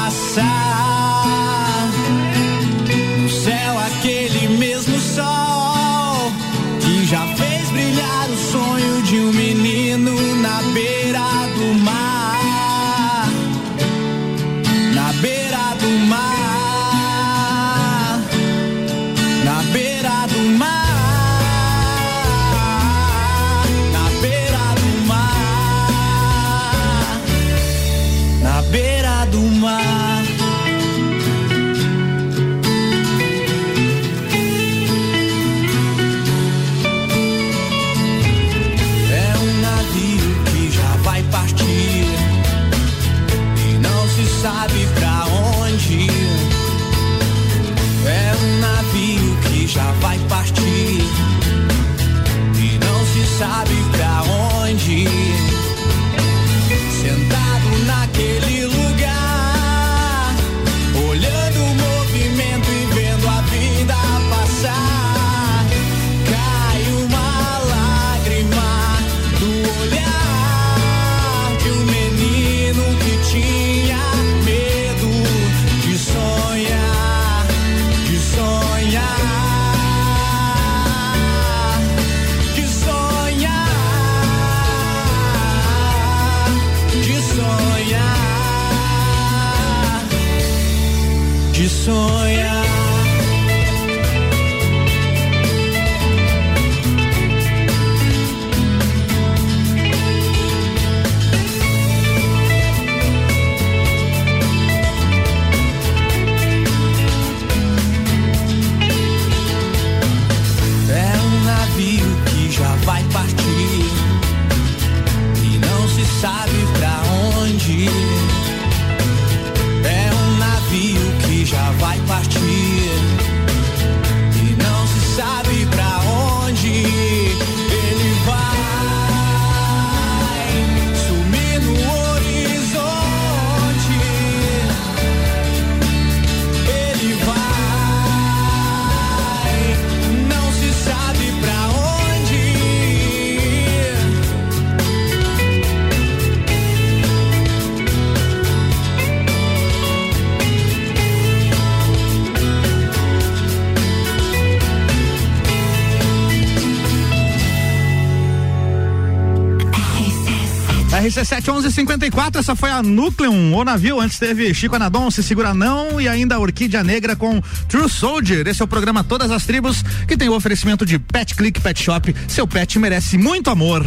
RC7 1154, essa foi a Núcleum, o navio. Antes teve Chico Anadon, Se Segura Não e ainda a Orquídea Negra com True Soldier. Esse é o programa Todas as Tribos, que tem o oferecimento de Pet Click Pet Shop. Seu pet merece muito amor.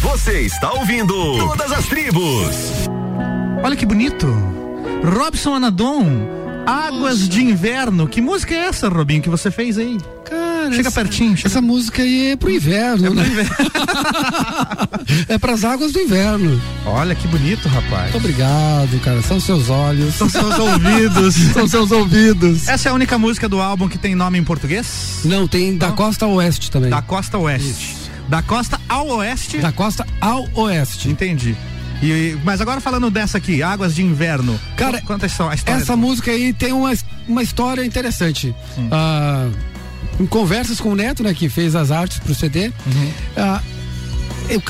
Você está ouvindo Todas as Tribos. Olha que bonito. Robson Anadon, Águas de Inverno. Que música é essa, Robinho, que você fez aí? Cara, chega essa, pertinho. Chega... Essa música aí é pro inverno, é né? <laughs> é pras águas do inverno. Olha que bonito, rapaz. Muito obrigado, cara. São seus olhos. São seus ouvidos. <laughs> São seus ouvidos. Essa é a única música do álbum que tem nome em português? Não, tem da Costa Oeste também. Da Costa Oeste. Isso. Da costa ao oeste? Da costa ao oeste. Entendi. E, mas agora falando dessa aqui, Águas de Inverno. Cara, quantas são a história? Essa música aí tem uma, uma história interessante. Hum. Ah, em conversas com o Neto, né, que fez as artes pro CD, uhum. ah,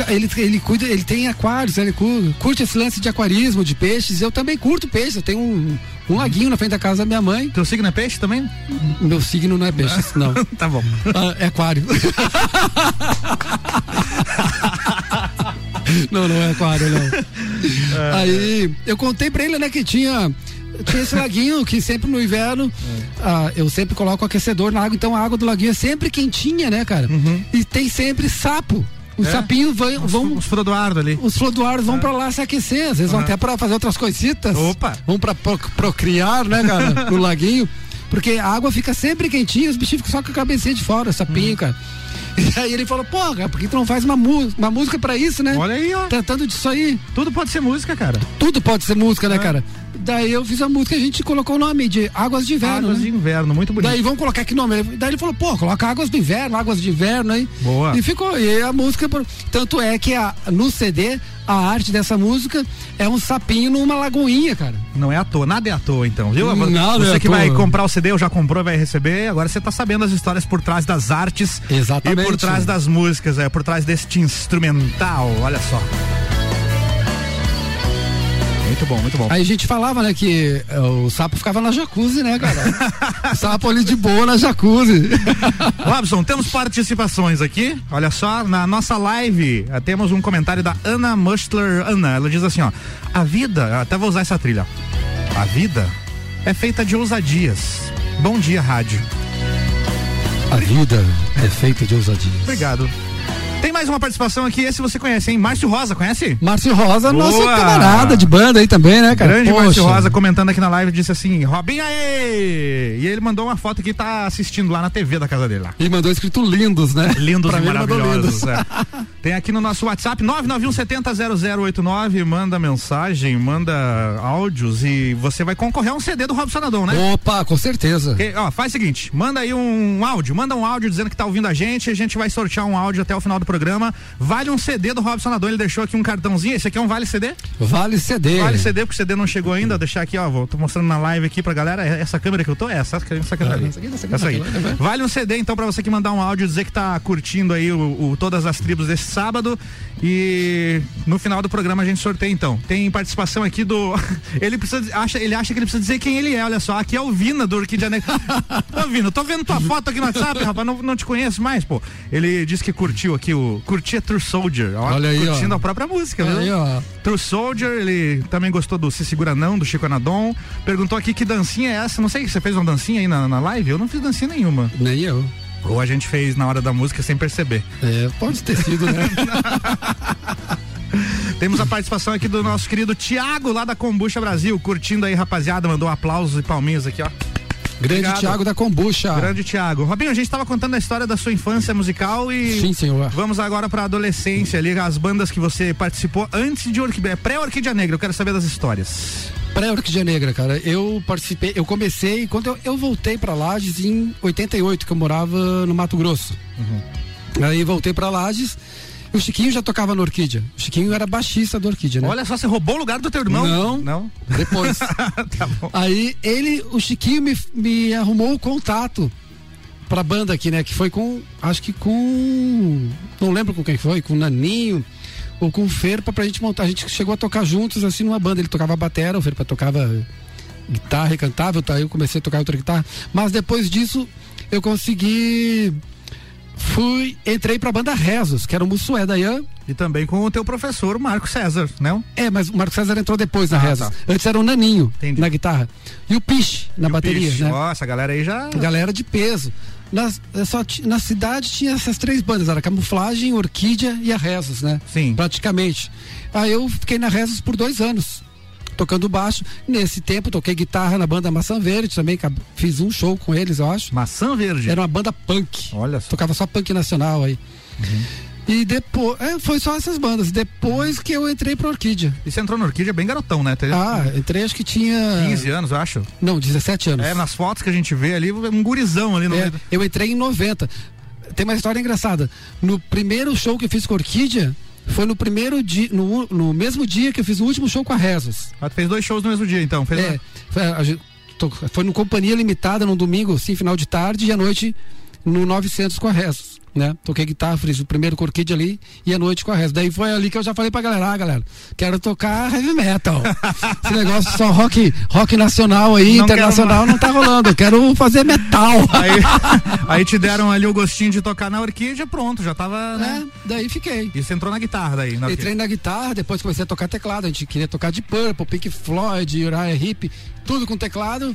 ele, ele cuida, ele tem aquários, ele curte esse lance de aquarismo, de peixes. Eu também curto peixe, eu tenho um, um laguinho na frente da casa da minha mãe. Teu signo é peixe também? Meu signo não é peixe, <laughs> não. tá bom. Ah, é aquário. <laughs> não, não é aquário, não. É. Aí eu contei pra ele, né, que tinha tinha esse laguinho que sempre no inverno é. ah, eu sempre coloco aquecedor na água, então a água do laguinho é sempre quentinha, né, cara? Uhum. E tem sempre sapo. Os é? sapinhos vão. Os, vão os flodoardos ali. Os flodoardos vão é. pra lá se aquecer, às vezes vão até pra fazer outras coisitas. Opa! Vão pra pro, procriar, né, cara? <laughs> no laguinho. Porque a água fica sempre quentinha, os bichinhos ficam só com a cabecinha de fora, sapinho, uhum. cara. <laughs> E aí ele falou, porra, por que tu não faz uma, uma música pra isso, né? Olha aí, ó. Tratando disso aí. Tudo pode ser música, cara. Tudo pode ser música, né, é. cara? Daí eu fiz a música e a gente colocou o nome de Águas de Inverno. Águas né? de Inverno, muito bonito. Daí vamos colocar que nome? Daí ele falou, pô, coloca Águas do Inverno, Águas de Inverno aí. Boa. E ficou, e a música, tanto é que a, no CD, a arte dessa música é um sapinho numa lagoinha, cara. Não é à toa, nada é à toa então, viu? Nada você é que toa. vai comprar o CD ou já comprou vai receber, agora você tá sabendo as histórias por trás das artes. Exatamente. E por trás das músicas, é, por trás deste instrumental, olha só. Muito bom, muito bom. Aí a gente falava, né, que é, o sapo ficava na jacuzzi, né, cara? <laughs> sapo ali de boa na jacuzzi. Robson, temos participações aqui. Olha só, na nossa live eh, temos um comentário da Ana Mustler. Ana, ela diz assim, ó. A vida, até vou usar essa trilha. A vida é feita de ousadias. Bom dia, rádio. A vida é feita de ousadias. Obrigado. Tem mais uma participação aqui, esse você conhece, hein? Márcio Rosa, conhece? Márcio Rosa, Boa. nosso camarada de banda aí também, né, cara? Grande Poxa. Márcio Rosa comentando aqui na live, disse assim, Robinho aí! E ele mandou uma foto que tá assistindo lá na TV da casa dele lá. E mandou escrito lindos, né? Lindos pra e maravilhosos. Lindos. É. Tem aqui no nosso WhatsApp, 991700089, manda mensagem, manda áudios e você vai concorrer a um CD do Robson Adão, né? Opa, com certeza. Que, ó, faz o seguinte, manda aí um áudio, manda um áudio dizendo que tá ouvindo a gente, a gente vai sortear um áudio até o final do programa programa. Vale um CD do Robson Nadon, ele deixou aqui um cartãozinho. Esse aqui é um Vale CD? Vale CD. Vale CD, porque o CD não chegou ainda. Vou deixar aqui, ó. Vou, tô mostrando na live aqui pra galera. É essa câmera que eu tô é essa, essa câmera ali. Essa, aqui, essa, aqui, essa aí. Vale um CD, então, pra você que mandar um áudio dizer que tá curtindo aí o, o, todas as tribos desse sábado. E no final do programa a gente sorteia, então. Tem participação aqui do. <laughs> ele precisa. Acha, ele acha que ele precisa dizer quem ele é. Olha só, aqui é o Vina do Orquídea Negra. <laughs> Ô, Vina, tô vendo tua foto aqui no WhatsApp, rapaz. Não, não te conheço mais, pô. Ele disse que curtiu aqui o. Curtia True Soldier. Ó, Olha aí, curtindo ó. a própria música, Olha viu? Aí, ó. True Soldier, ele também gostou do Se Segura Não, do Chico Anadon. Perguntou aqui que dancinha é essa. Não sei, você fez uma dancinha aí na, na live? Eu não fiz dancinha nenhuma. Nem eu. Ou a gente fez na hora da música sem perceber. É, pode ter sido, né? <laughs> Temos a participação aqui do nosso querido Tiago, lá da Combucha Brasil, curtindo aí, rapaziada, mandou aplausos e palminhas aqui, ó. Grande Tiago da Kombucha. Grande Tiago. Robinho, a gente estava contando a história da sua infância musical e. Sim, senhor. Vamos agora para adolescência ali, as bandas que você participou antes de Orquídea. Pré-Orquídea Negra, eu quero saber das histórias. Pré-Orquídea Negra, cara. Eu participei, eu comecei, quando eu, eu voltei para Lages em 88, que eu morava no Mato Grosso. Uhum. Aí voltei para Lages. O Chiquinho já tocava no Orquídea. O Chiquinho era baixista do Orquídea, né? Olha só, você roubou o lugar do teu irmão? Não. Não? Depois. <laughs> tá bom. Aí ele, o Chiquinho me, me arrumou o contato pra banda aqui, né? Que foi com, acho que com, não lembro com quem foi, com o Naninho ou com o Ferpa pra gente montar. A gente chegou a tocar juntos assim numa banda. Ele tocava batera, o Ferpa tocava guitarra e cantava, tá? eu comecei a tocar outra guitarra. Mas depois disso eu consegui fui, entrei pra banda Rezos, que era o Mussué da Ian. E também com o teu professor, o Marco César, né? É, mas o Marco César entrou depois na Ah, Rezos. tá. Antes era o Naninho na guitarra. E o Piche na E bateria, Piche. né? Nossa, a galera aí já. Galera de peso. Nas, é só na cidade tinha essas três bandas, era Camuflagem, Orquídea e a Rezos, né? Sim. Praticamente. Aí eu fiquei na Rezos por dois anos, tocando baixo. Nesse tempo toquei guitarra na banda Maçã Verde também, fiz um show com eles, eu acho. Maçã Verde? Era uma banda punk. Olha só. Tocava só punk nacional aí. E depois, é, foi só essas bandas. Depois que eu entrei pra Orquídea. E você entrou na Orquídea bem garotão, né? Teve Ah, entrei acho que tinha. 15 anos, eu acho. Não, 17 anos. É, nas fotos que a gente vê ali, um gurizão ali no É, meio. eu entrei em 90. Tem uma história engraçada. No primeiro show que eu fiz com a Orquídea, foi no primeiro dia, no, no mesmo dia que eu fiz o último show com a Rezos. Ah, tu fez dois shows no mesmo dia, então. Fez É, foi, foi no Companhia Limitada, num domingo, assim, final de tarde, e à noite no 900 com a Rezos. Né? Toquei guitarra, fiz o primeiro Orquídea ali e à noite com a Rezos. Daí foi ali que eu já falei pra galera, ah, galera, quero tocar heavy metal. <laughs> Esse negócio só rock, rock nacional aí, Não internacional não tá rolando, eu quero fazer metal. <laughs> Aí, <laughs> aí te deram ali o gostinho de tocar na Orquídea, pronto, já tava. Né? É, daí fiquei. E você entrou na guitarra daí, na Entrei na guitarra, depois comecei a tocar teclado. A gente queria tocar de Purple, Pink Floyd, Uriah Heep, tudo com teclado.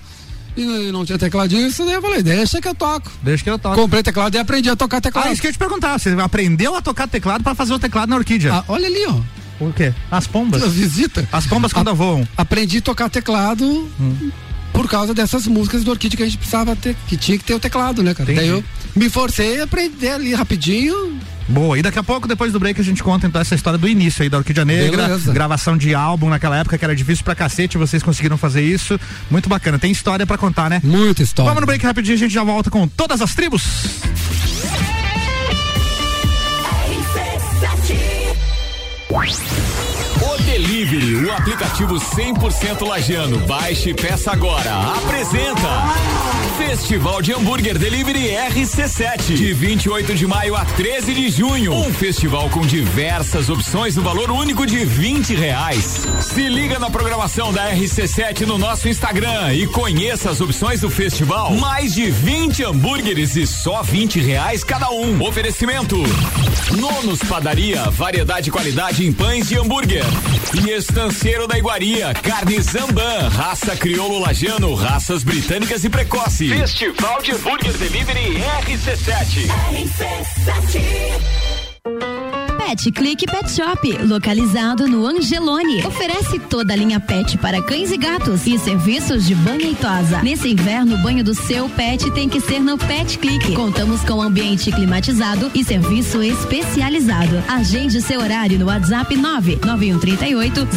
E não- tinha tecladista, daí eu falei, deixa que eu toco. Deixa que eu toco. Comprei teclado e aprendi a tocar teclado. Ah, isso que eu ia te perguntar. Você aprendeu a tocar teclado pra fazer o teclado na Orquídea? Ah, olha ali, ó. O quê? As pombas? Visita. As pombas quando voam. Aprendi a tocar teclado Hum. por causa dessas músicas do Orquídea que a gente precisava ter, que tinha que ter o teclado, né, cara? Entendi. Daí eu me forcei a aprender ali rapidinho. Boa, e daqui a pouco, depois do break, a gente conta então essa história do início aí da Orquídea Negra, Beleza. gravação de álbum naquela época que era difícil pra cacete, vocês conseguiram fazer isso. Muito bacana, tem história pra contar, né? Muita história. Vamos no break rapidinho, a gente já volta com todas as tribos. O Delivery, o aplicativo 100% lajano. Baixe e peça agora. Apresenta Festival de Hambúrguer Delivery RC7. De 28 de maio a 13 de junho. Um festival com diversas opções no valor único de 20 reais. Se liga na programação da RC7 no nosso Instagram e conheça as opções do festival. Mais de 20 hambúrgueres e só 20 reais cada um. Oferecimento. Nonos Padaria, variedade e qualidade em pães de hambúrguer. E Estanceiro da Iguaria, carne Zamban, raça crioulo lajano, raças britânicas e precoce. Festival de Hambúrguer Delivery RC7. Pet Click Pet Shop, localizado no Angelone. Oferece toda a linha pet para cães e gatos e serviços de banho e tosa. Nesse inverno, o banho do seu pet tem que ser no Pet Click. Contamos com ambiente climatizado e serviço especializado. Agende seu horário no WhatsApp 99138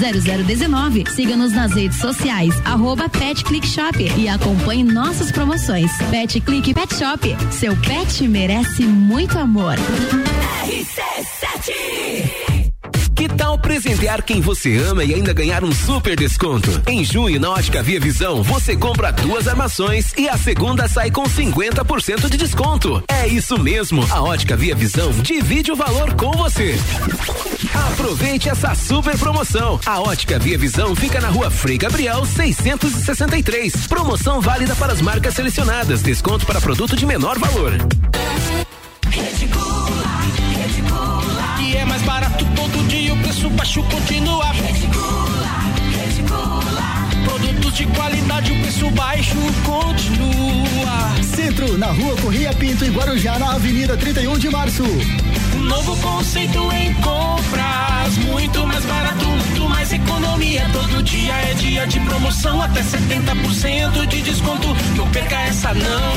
0019. Siga-nos nas redes sociais, arroba Pet Click Shop e acompanhe nossas promoções. Pet Click Pet Shop, seu pet merece muito amor. Que tal presentear quem você ama e ainda ganhar um super desconto? Em junho, na Ótica Via Visão, você compra duas armações e a segunda sai com 50% de desconto. É isso mesmo, a Ótica Via Visão divide o valor com você. Aproveite essa super promoção. A Ótica Via Visão fica na rua Frei Gabriel 663. Promoção válida para as marcas selecionadas. Desconto para produto de menor valor. Todo dia, o preço baixo continua. Produtos de qualidade, o preço baixo continua. Centro, na rua Correia Pinto, em Guarujá, na Avenida 31 de Março. Um novo conceito em compras, muito mais barato, muito mais economia. Todo dia é dia de promoção, até 70% de desconto. Não perca essa não.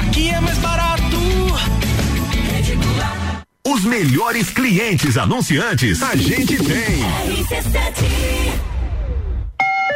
Aqui é mais barato. Os melhores clientes anunciantes a gente tem.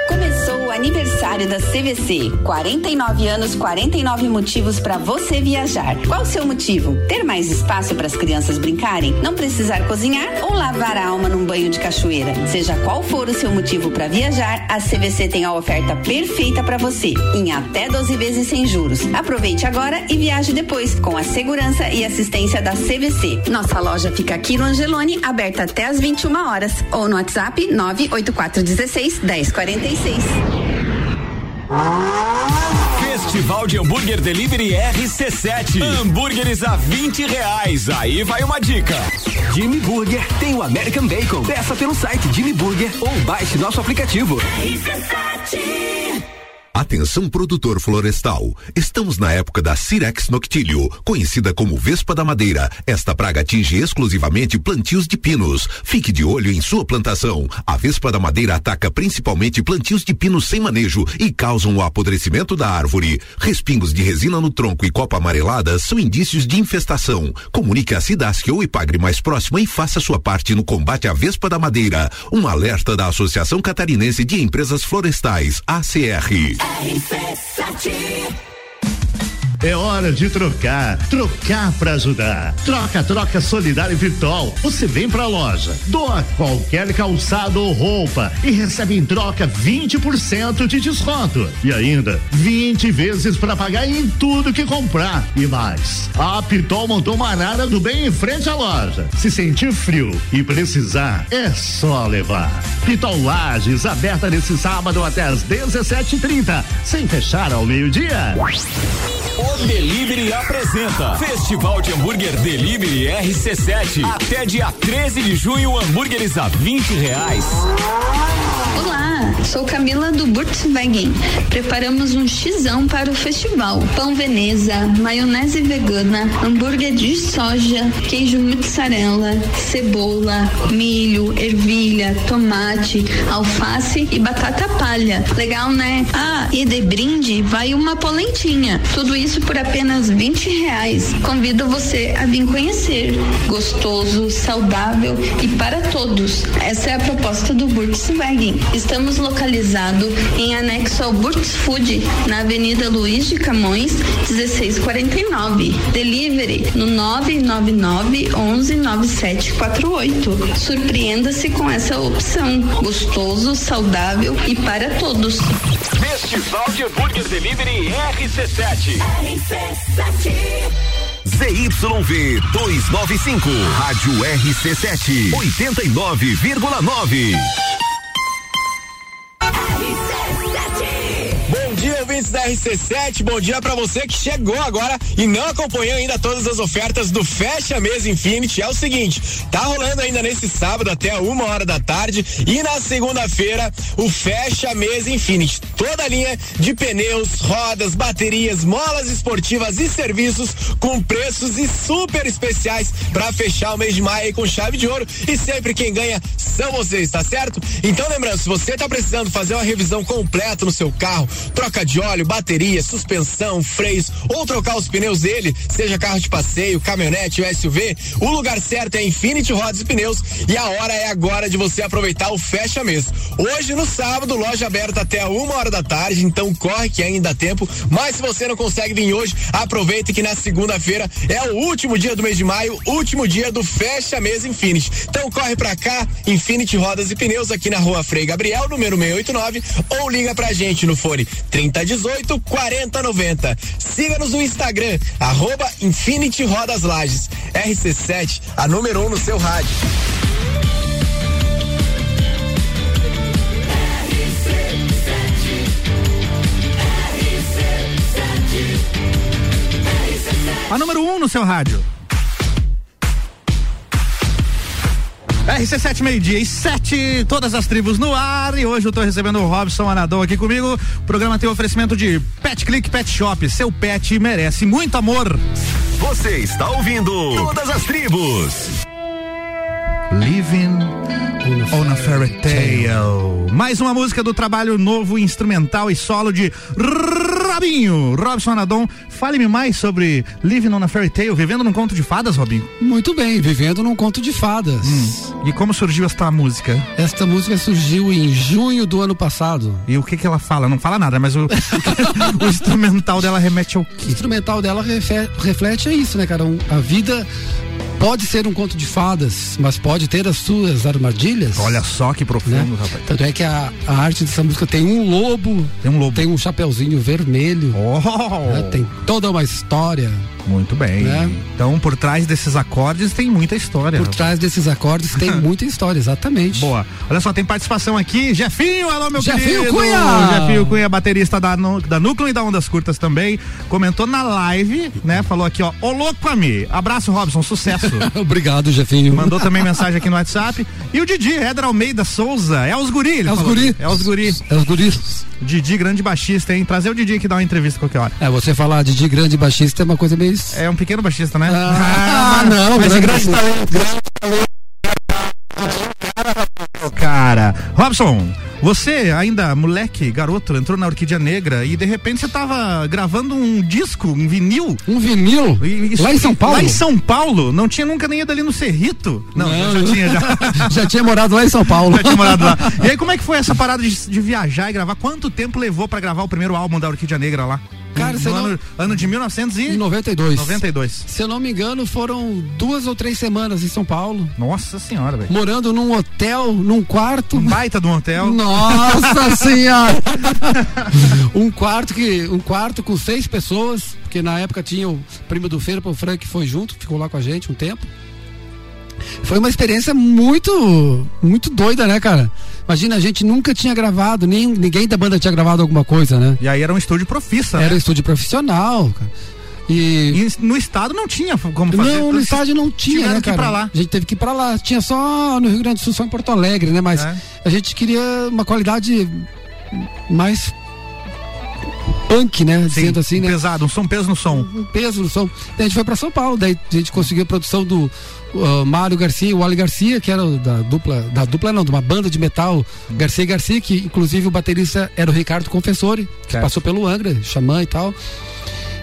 Começou aniversário da CVC. 49 anos, 49 motivos para você viajar. Qual o seu motivo? Ter mais espaço para as crianças brincarem? Não precisar cozinhar ou lavar a alma num banho de cachoeira? Seja qual for o seu motivo para viajar, a CVC tem a oferta perfeita para você, em até 12 vezes sem juros. Aproveite agora e viaje depois, com a segurança e assistência da CVC. Nossa loja fica aqui no Angelone, aberta até às 21 horas, ou no WhatsApp 98416 1046. Festival de Hambúrguer Delivery RC7. Hambúrgueres a 20 reais. Aí vai uma dica. Jimmy Burger tem o American Bacon. Peça pelo site Jimmy Burger ou baixe nosso aplicativo. Atenção produtor florestal. Estamos na época da Cirex noctilio, conhecida como Vespa da Madeira. Esta praga atinge exclusivamente plantios de pinos. Fique de olho em sua plantação. A Vespa da Madeira ataca principalmente plantios de pinos sem manejo e causam o apodrecimento da árvore. Respingos de resina no tronco e copa amarelada são indícios de infestação. Comunique a Cidasc ou Ipagre mais próxima e faça sua parte no combate à Vespa da Madeira. Um alerta da Associação Catarinense de Empresas Florestais, ACR. RC7 é hora de trocar, trocar para ajudar. Troca, troca solidário virtual. Você vem pra loja, doa qualquer calçado ou roupa e recebe em troca 20% de desconto. E ainda 20 vezes para pagar em tudo que comprar e mais. A Pitol montou uma arara do bem em frente à loja. Se sentir frio e precisar, é só levar. Pitol Lages aberta nesse sábado até às 17:30, sem fechar ao meio-dia. Delivery apresenta Festival de Hambúrguer Delivery RC7. Até dia 13 de junho, hambúrgueres a 20 reais. Olá, sou Camila do Burtswagen. Preparamos um xizão para o festival. Pão Veneza, maionese vegana, hambúrguer de soja, queijo mussarela, cebola, milho, ervilha, tomate, alface e batata palha. Legal, né? Ah, e de brinde vai uma polentinha. Tudo isso por apenas 20 reais. Convido você a vir conhecer. Gostoso, saudável e para todos. Essa é a proposta do Burtswagen. Estamos localizados em anexo ao Burt's Food, na Avenida Luiz de Camões, 1649. Delivery no 999 11 9748. Surpreenda-se com essa opção. Gostoso, saudável e para todos. Festival de Hambúrguer Delivery RC7. ZYV 295, Rádio RC7, 89,9. Da RC7. Bom dia pra você que chegou agora e não acompanhou ainda todas as ofertas do Fecha Mesa Infinity. É o seguinte, tá rolando ainda nesse sábado até uma hora da tarde e na segunda-feira o Fecha Mesa Infinity. Toda a linha de pneus, rodas, baterias, molas esportivas e serviços com preços e super especiais pra fechar o mês de maio com chave de ouro e sempre quem ganha são vocês, tá certo? Então lembrando, se você tá precisando fazer uma revisão completa no seu carro, troca de óleo, bateria, suspensão, freios ou trocar os pneus dele, seja carro de passeio, caminhonete ou SUV, o lugar certo é Infinity Rodas e Pneus e a hora é agora de você aproveitar o fecha mês. Hoje no sábado, loja aberta até uma hora da tarde, então corre que ainda dá tempo, mas se você não consegue vir hoje, aproveita que na segunda-feira é o último dia do mês de maio, último dia do fecha mês Infinity. Então corre pra cá, Infinity Rodas e Pneus aqui na rua Frei Gabriel, número 689, ou liga pra gente no fone 3018 4090. Siga-nos no Instagram, arroba Infinity Rodas Lages. RC7, a número 1 um no seu rádio. A número 1 um no seu rádio. RC7 meio-dia e 7, todas as tribos no ar. E hoje eu tô recebendo o Robson Anadão aqui comigo. O programa tem oferecimento de Pet Click Pet Shop. Seu pet merece muito amor. Você está ouvindo Todas as Tribos. Living on a Fairy Tale. Mais uma música do trabalho novo instrumental e solo de Robinho. Robson Anadon, fale-me mais sobre Living on a Fairy Tale, vivendo num conto de fadas, Robinho. Muito bem, vivendo num conto de fadas. Hum. E como surgiu esta música? Esta música surgiu em junho do ano passado. E o que que ela fala? Não fala nada, mas o, <laughs> o instrumental dela remete ao quê? O instrumental dela reflete é isso, né, cara? Um, a vida pode ser um conto de fadas, mas pode ter as suas armadilhas. Olha só que profundo, né? rapaz. Tanto é que a, a, arte dessa música tem um lobo, tem um lobo, tem um chapeuzinho vermelho, oh. né? tem toda uma história. Muito bem. Né? Então, por trás desses acordes tem muita história. Por trás desses acordes tem <laughs> muita história, exatamente. Boa. Olha só, tem participação aqui. Jefinho, alô, meu Jefinho querido. Cunha! Jefinho Cunha, baterista da, da Núcleo e da Ondas Curtas também. Comentou na live, né? Falou aqui, ó. Ô louco mim. Abraço, Robson, sucesso. <laughs> Obrigado, Jefinho. Mandou também mensagem aqui no WhatsApp. <laughs> E o Didi, Edra Almeida Souza. É os guri, ele É os falou. guri. É os guri. É os guris. Didi, grande baixista, hein? Trazer o Didi aqui dar uma entrevista qualquer hora. É, você falar de grande baixista é uma coisa meio. É um pequeno baixista, né? Ah, não, mas grande grande baixista. Cara, Robson, você ainda moleque, garoto, entrou na Orquídea Negra e de repente você tava gravando um disco, um vinil. Um vinil? E isso- Lá em São Paulo? Lá em São Paulo? Não tinha nunca nem ido ali no Cerrito? Não, Não. já tinha, já. <laughs> Já tinha morado lá em São Paulo. <laughs> Já tinha morado lá. E aí, como é que foi essa parada de, de viajar e gravar? Quanto tempo levou pra gravar o primeiro álbum da Orquídea Negra lá? Cara, no você não- ano, ano de 1992. 92. 92. Se eu não me engano, foram duas ou três semanas em São Paulo. Nossa senhora, velho. Morando num hotel, num quarto. Um baita de um hotel. Nossa <laughs> senhora! um quarto que um quarto com seis pessoas, porque na época tinha o primo do Feira, o Frank foi junto, ficou lá com a gente um tempo. Foi uma experiência muito muito doida, né, cara? Imagina, a gente nunca tinha gravado, nem ninguém da banda tinha gravado alguma coisa, né? E aí era um estúdio profissa, Era um né? estúdio profissional, cara. E E no estado não tinha como fazer. não, no estádio não tinha, né, que ir cara? pra lá. A gente teve que ir pra lá. Tinha só no Rio Grande do Sul, só em Porto Alegre, né? Mas É. a gente queria uma qualidade mais punk, né? Dizendo assim, né? Pesado, um som peso no som. Um peso no som. Daí a gente foi pra São Paulo, daí a gente conseguiu a produção do uh, Mário Garcia e o Wally Garcia, que era da dupla, da dupla não, de uma banda de metal, Garcia e Garcia, que inclusive o baterista era o Ricardo Confessori, que Certo. passou pelo Angra, Xamã e tal.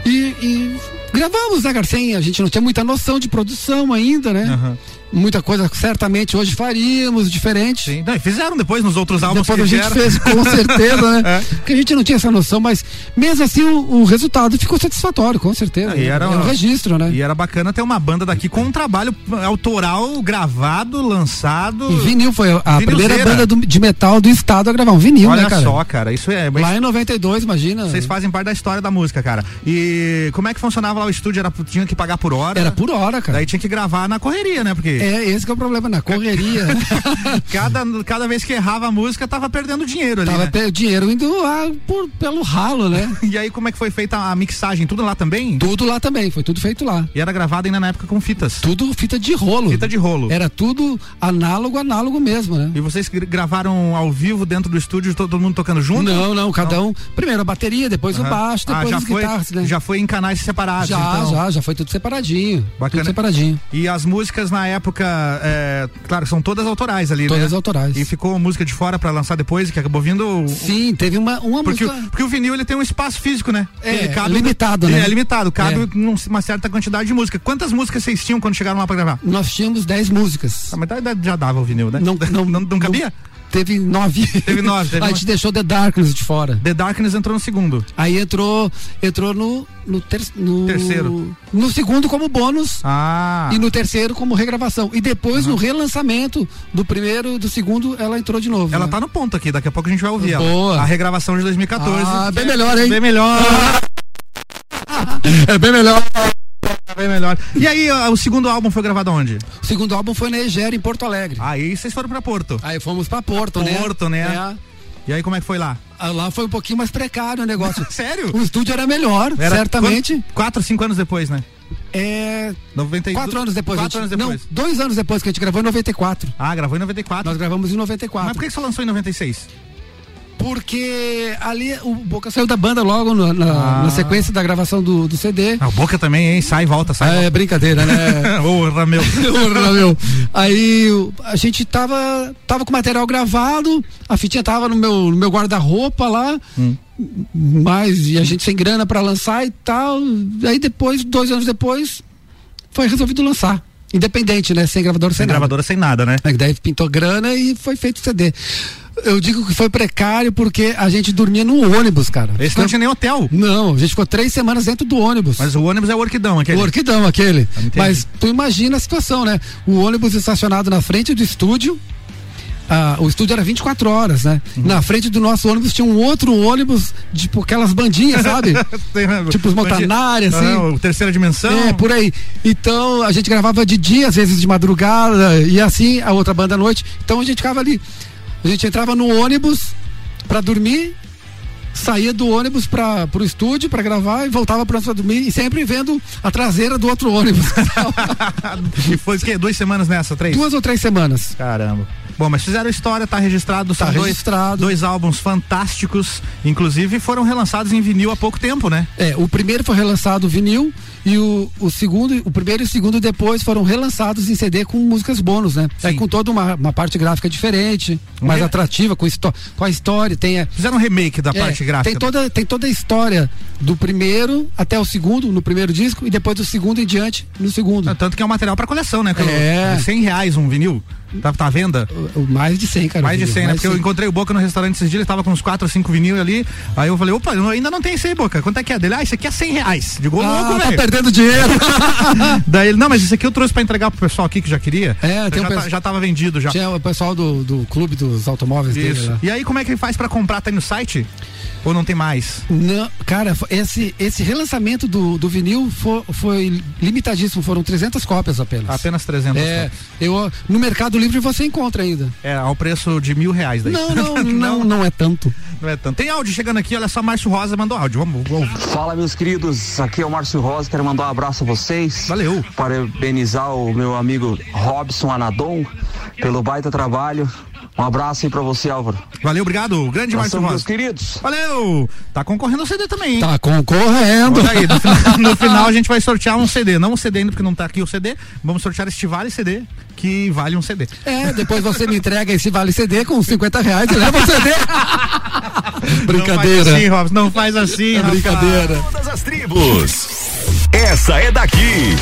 E, e gravamos, né, Garcia? A gente não tinha muita noção de produção ainda, né? Aham. Muita coisa certamente hoje faríamos diferente. Sim. Não, e fizeram depois nos outros álbuns Depois que a gente fez, com certeza, né? <laughs> É. Porque a gente não tinha essa noção, mas mesmo assim o, o resultado ficou satisfatório, com certeza. E era, um registro, né? E era bacana ter uma banda daqui com um trabalho autoral gravado, lançado. E vinil foi a primeira banda do- de metal do estado a gravar um vinil, Olha né, cara? só, cara, isso é. Lá em 92, imagina. Vocês fazem parte da história da música, cara. E como é que funcionava lá o estúdio? Era, tinha que pagar por hora? Era por hora, cara. Daí tinha que gravar na correria, né? Porque É, esse que é o problema, na correria. <laughs> cada, cada vez que errava a música, tava perdendo dinheiro ali. Tava né? pe- dinheiro indo lá por, pelo ralo, né? <laughs> E aí, como é que foi feita a mixagem? Tudo lá também? Tudo lá também, foi tudo feito lá. E era gravado ainda na época com fitas. Tudo fita de rolo. Fita de rolo. Era tudo análogo, análogo mesmo, né? E vocês gra- gravaram ao vivo dentro do estúdio, todo mundo tocando junto? Não, não, cada um. Primeiro a bateria, depois o Aham. baixo, Ah, depois já as foi, guitarras, né? Já foi em canais separados, já, então. já, já foi tudo separadinho. Bacana. Tudo separadinho. E as músicas na época, é, claro, são todas autorais ali, Todas né? autorais. E ficou música de fora pra lançar depois, que acabou vindo. Sim, teve uma, uma Porque, música. porque o vinil ele tem um espaço físico, né? É, cabe, limitado, né? É limitado, cabe É. uma certa quantidade de música. Quantas músicas vocês tinham quando chegaram lá pra gravar? Nós tínhamos 10 músicas. Ah, mas da- da- já dava o vinil, né? Não, não, <laughs> não, não cabia? Teve nove. Teve nove, <laughs> teve a gente deixou The Darkness de fora. The Darkness entrou no segundo. Aí entrou, entrou no, no, ter- no Terceiro. No segundo como bônus. Ah. E no terceiro como regravação. E depois no relançamento do primeiro e do segundo ela entrou de novo. Ela né? tá no ponto aqui, daqui a pouco a gente vai ouvir Boa. ela. A regravação de 2014. Ah, bem melhor, hein? Bem melhor. <laughs> É bem melhor. Bem melhor. E aí, o segundo álbum foi gravado onde? O segundo álbum foi na Egera, em Porto Alegre. Aí vocês foram pra Porto. Aí fomos pra Porto, né? Porto, né? É. E aí, como é que foi lá? Ah, Lá foi um pouquinho mais precário o negócio. <laughs> Sério? O estúdio era melhor, Era certamente. Quatro, cinco anos depois, né? É. 92. Quatro anos depois. Quatro a anos gente- depois. Não, dois anos depois que a gente gravou em 94. Ah, gravou em 94. Nós gravamos em Mas 94. por que que você lançou em 96? Porque ali o Boca saiu da banda logo no- na, Ah. na sequência da gravação do, do CD. Ah, o Boca também, hein? Sai e volta, sai. É brincadeira, né? volta. <laughs> Ô, Rameu. <laughs> Porra, meu. Aí a gente tava, tava com o material gravado, a fitinha tava no meu, no meu guarda-roupa lá, Hum. mas e a gente sem grana pra lançar e tal. Aí depois, dois anos depois, foi resolvido lançar. Independente, né? Sem gravador, sem, Sem nada. gravadora, sem nada, né? Aí daí pintou grana e foi feito o CD. Eu digo que foi precário porque a gente dormia no ônibus, cara. Esse não tinha nem hotel. Não, a gente ficou três semanas dentro do ônibus. Mas o ônibus é o Orquidão, aquele. O Orquidão, aquele. entendi. Mas tu imagina a situação, né? O ônibus estacionado na frente do estúdio, a- o estúdio era 24 horas, né? Uhum. Na frente do nosso ônibus tinha um outro ônibus, tipo aquelas bandinhas, sabe? <laughs> tipo os Montanari, assim. Ah, o terceira dimensão. É, por aí. Então a gente gravava de dia, às vezes de madrugada, e assim a outra banda à noite. Então a gente ficava ali. A gente entrava no ônibus pra dormir, saía do ônibus para pro estúdio pra gravar e voltava pra dormir e sempre vendo a traseira do outro ônibus. <laughs> e foi o quê? Duas semanas nessa? Três? Duas ou três semanas. Caramba. Bom, mas fizeram história, tá registrado, Tá dois, registrado. dois álbuns fantásticos, inclusive foram relançados em vinil há pouco tempo, né? É, o primeiro foi relançado vinil e o, o segundo, o primeiro e o segundo depois foram relançados em CD com músicas bônus, né? É, com toda uma, uma parte gráfica diferente, mais É. atrativa, com, com a história, tem a, Fizeram um remake da É, parte gráfica. Tem toda, tem toda a história do primeiro até o segundo, no primeiro disco, e depois do segundo em diante, no segundo. Tanto que é um material pra coleção, né? Pelo- É. 100 reais um vinil. Tá, tá à venda? Mais de 100, cara. Mais de vinil, 100, né? Porque eu 100. encontrei o Boca no restaurante esses dias, ele tava com uns 4 ou 5 vinil ali. Aí eu falei, opa, eu ainda não tem esse aí, Boca. Quanto é que é dele? Ah, isso aqui é 100 reais. Digo, Ah, louco, tá velho. perdendo dinheiro. <laughs> Daí ele, não, mas isso aqui eu trouxe pra entregar pro pessoal aqui que já queria. É, tem já, um tá- pessoal- já tava vendido já. Tinha o pessoal do, do clube dos automóveis dele Isso. lá. E aí, como é que ele faz pra comprar? Tá aí no site? Ou não tem mais? Não, cara, esse, esse relançamento do, do vinil foi, foi limitadíssimo, foram 300 cópias apenas. Apenas 300 É, eu, no Mercado Livre você encontra ainda. É, ao preço de mil reais daí. Não, não, <laughs> não, não é tanto. Não é tanto. Tem áudio chegando aqui, olha só, Márcio Rosa mandou áudio. Vamos, vamos. Fala, meus queridos. Aqui é o Márcio Rosa. Quero mandar um abraço a vocês. Valeu. Parabenizar o meu amigo Robson Anadon pelo baita trabalho. Um abraço aí pra você, Álvaro. Valeu, obrigado. Grande Nós Márcio meus queridos. Valeu. Tá concorrendo ao CD também, hein? Tá concorrendo. Aí, no, final, <laughs> no final a gente vai sortear um CD. Não um CD ainda, porque não tá aqui o CD. Vamos sortear este Vale CD, que vale um CD. É, depois você me entrega esse vale CD com 50 reais e leva o CD. Brincadeira. <laughs> Não faz <laughs> assim, Robson. Não faz assim, rapaz. Brincadeira. Todas as tribos. Essa é daqui.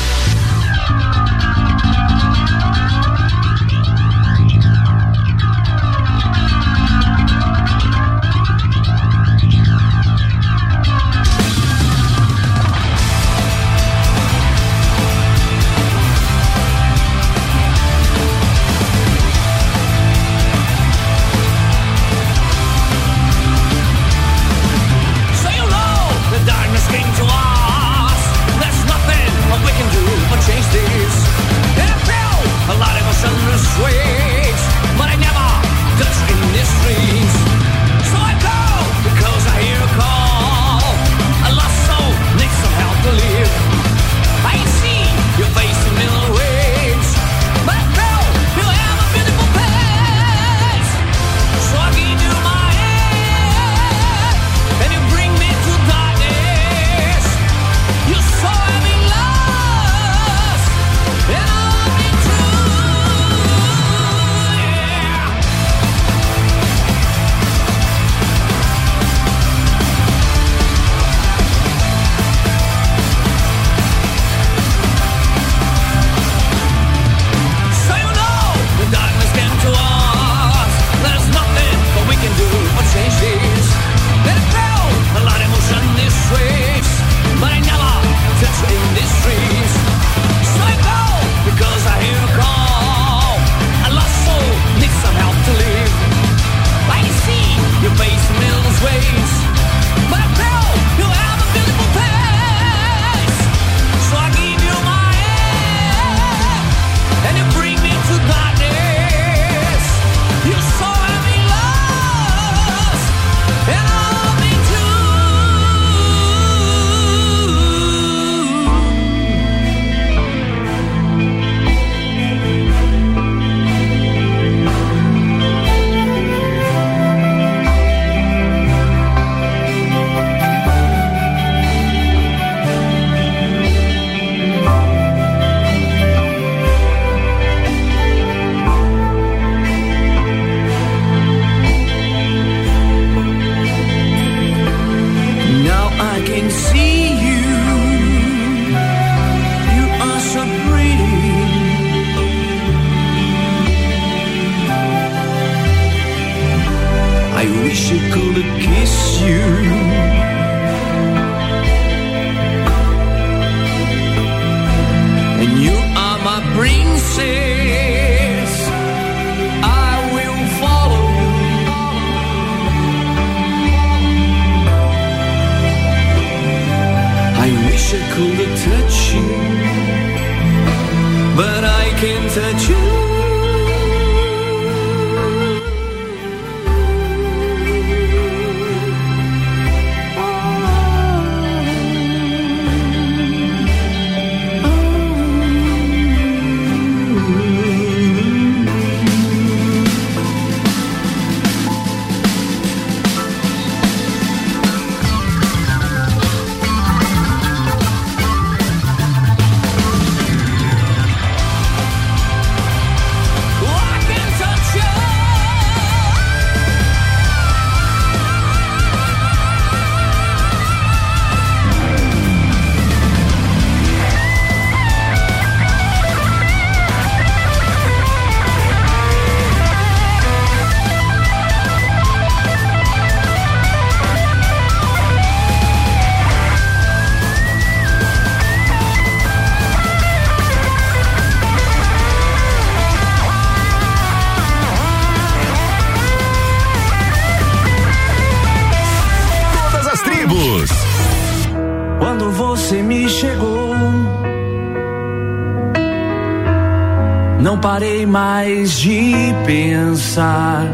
não parei mais de pensar.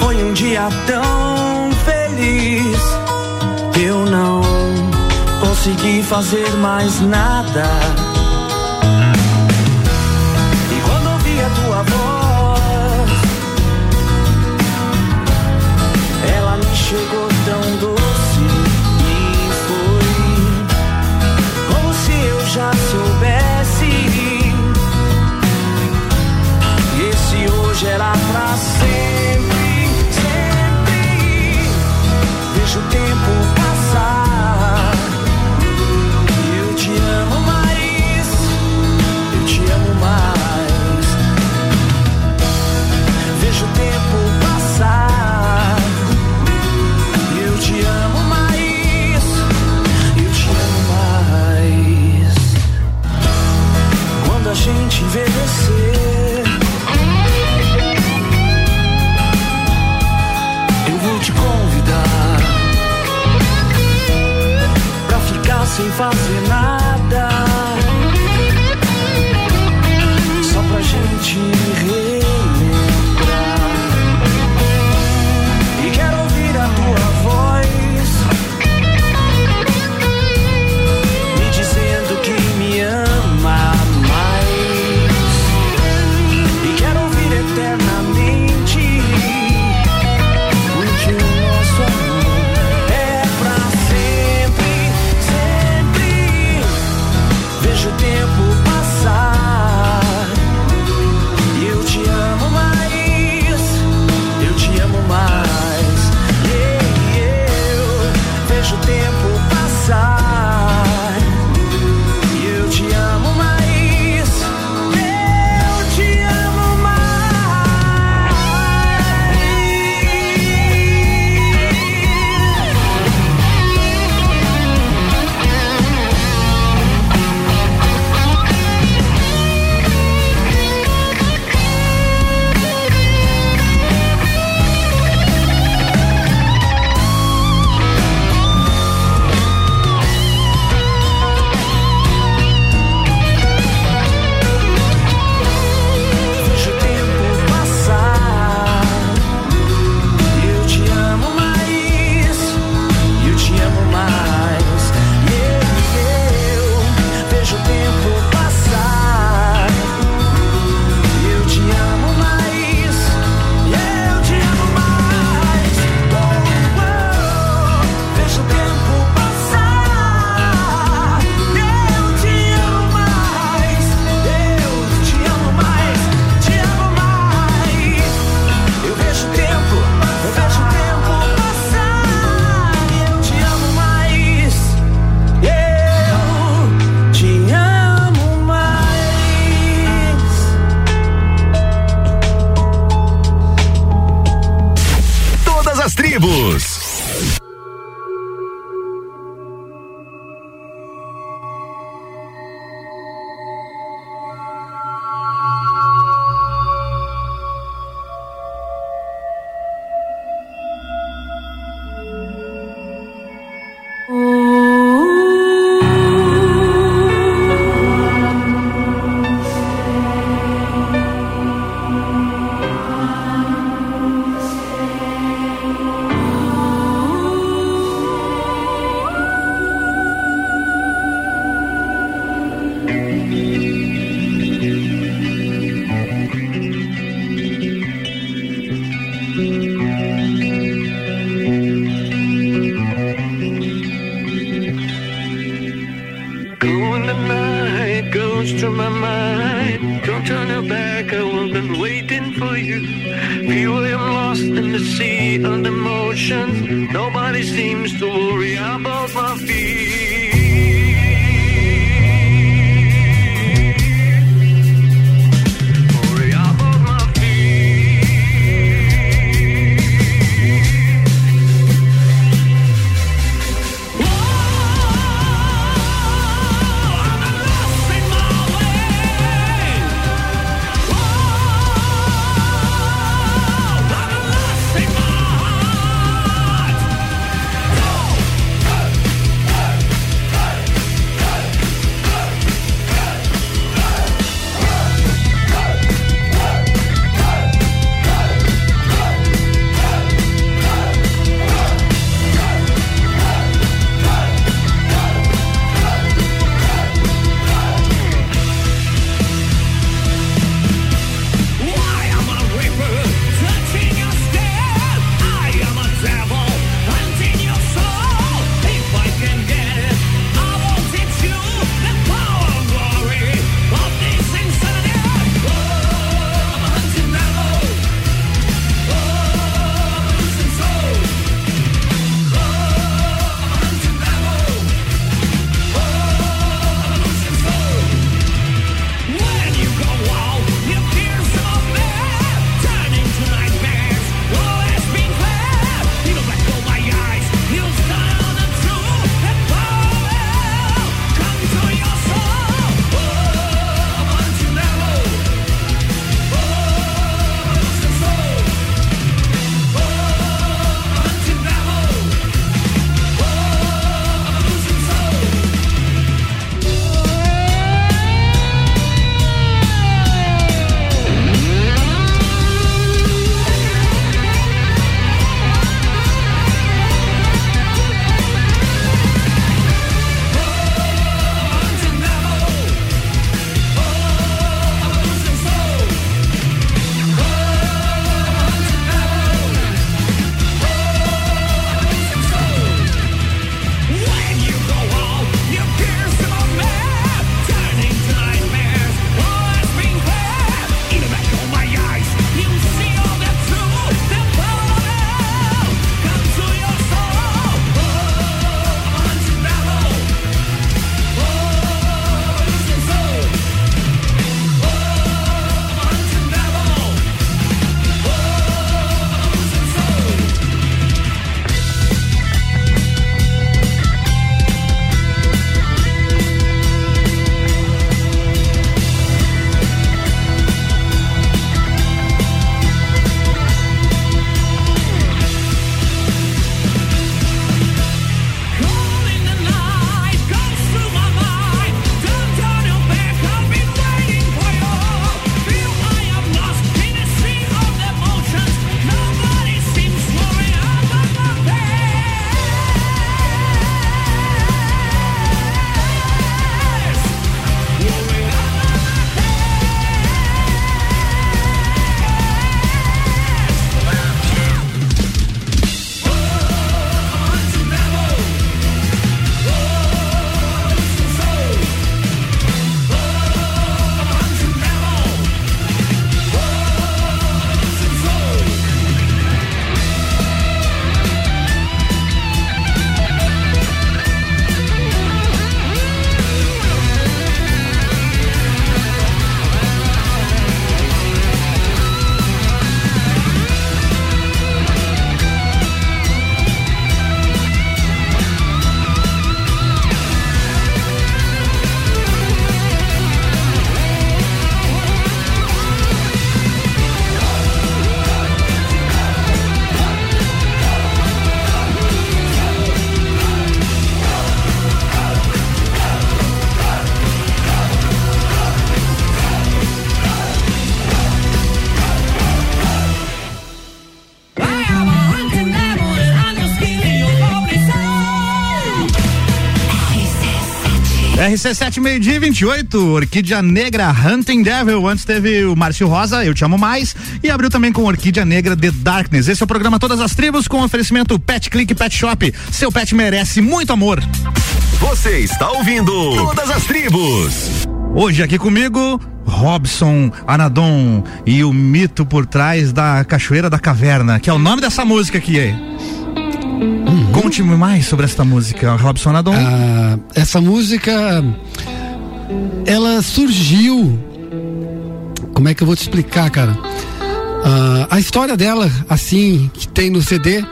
Foi um dia tão feliz que eu não consegui fazer mais nada gera pra sempre, sempre. Vejo o tempo passar. Eu te amo mais, eu te amo mais. Vejo o tempo passar. Eu te amo mais, eu te amo mais. Quando a gente envelhece facile RC7 meio-dia 28, Orquídea Negra Hunting Devil. Antes teve o Márcio Rosa, Eu Te Amo Mais. E abriu também com Orquídea Negra The Darkness. Esse é o programa Todas as Tribos com oferecimento Pet Click Pet Shop. Seu pet merece muito amor. Você está ouvindo Todas as Tribos. Hoje aqui comigo, Robson Anadon e o mito por trás da Cachoeira da Caverna, que é o nome dessa música aqui. Uhum. Conte-me mais sobre esta música, Robson Anadon. Ah, essa música, ela surgiu. Como é que eu vou te explicar, cara? Ah, a história dela, assim, que tem no CD,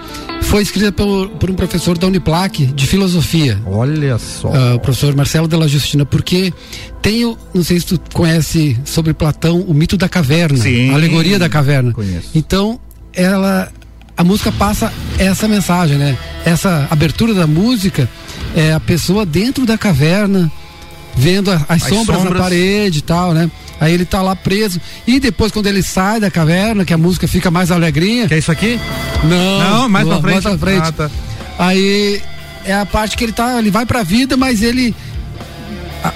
foi escrita por, por um professor da Uniplac de filosofia. Olha só. Uh, o professor Marcelo Della Justina, porque tem, não sei se tu conhece sobre Platão, o mito da caverna, Sim, a alegoria da caverna. Conheço. Então, ela a música passa essa mensagem, né? Essa abertura da música é a pessoa dentro da caverna, vendo a, as, as sombras, sombras, na parede e tal, né? Aí ele tá lá preso. E depois, quando ele sai da caverna, que a música fica mais alegrinha. Que é isso aqui? Não. Não, mais pra frente. Mais pra frente. Ah, tá. Aí é a parte que ele tá, ele vai pra vida, mas ele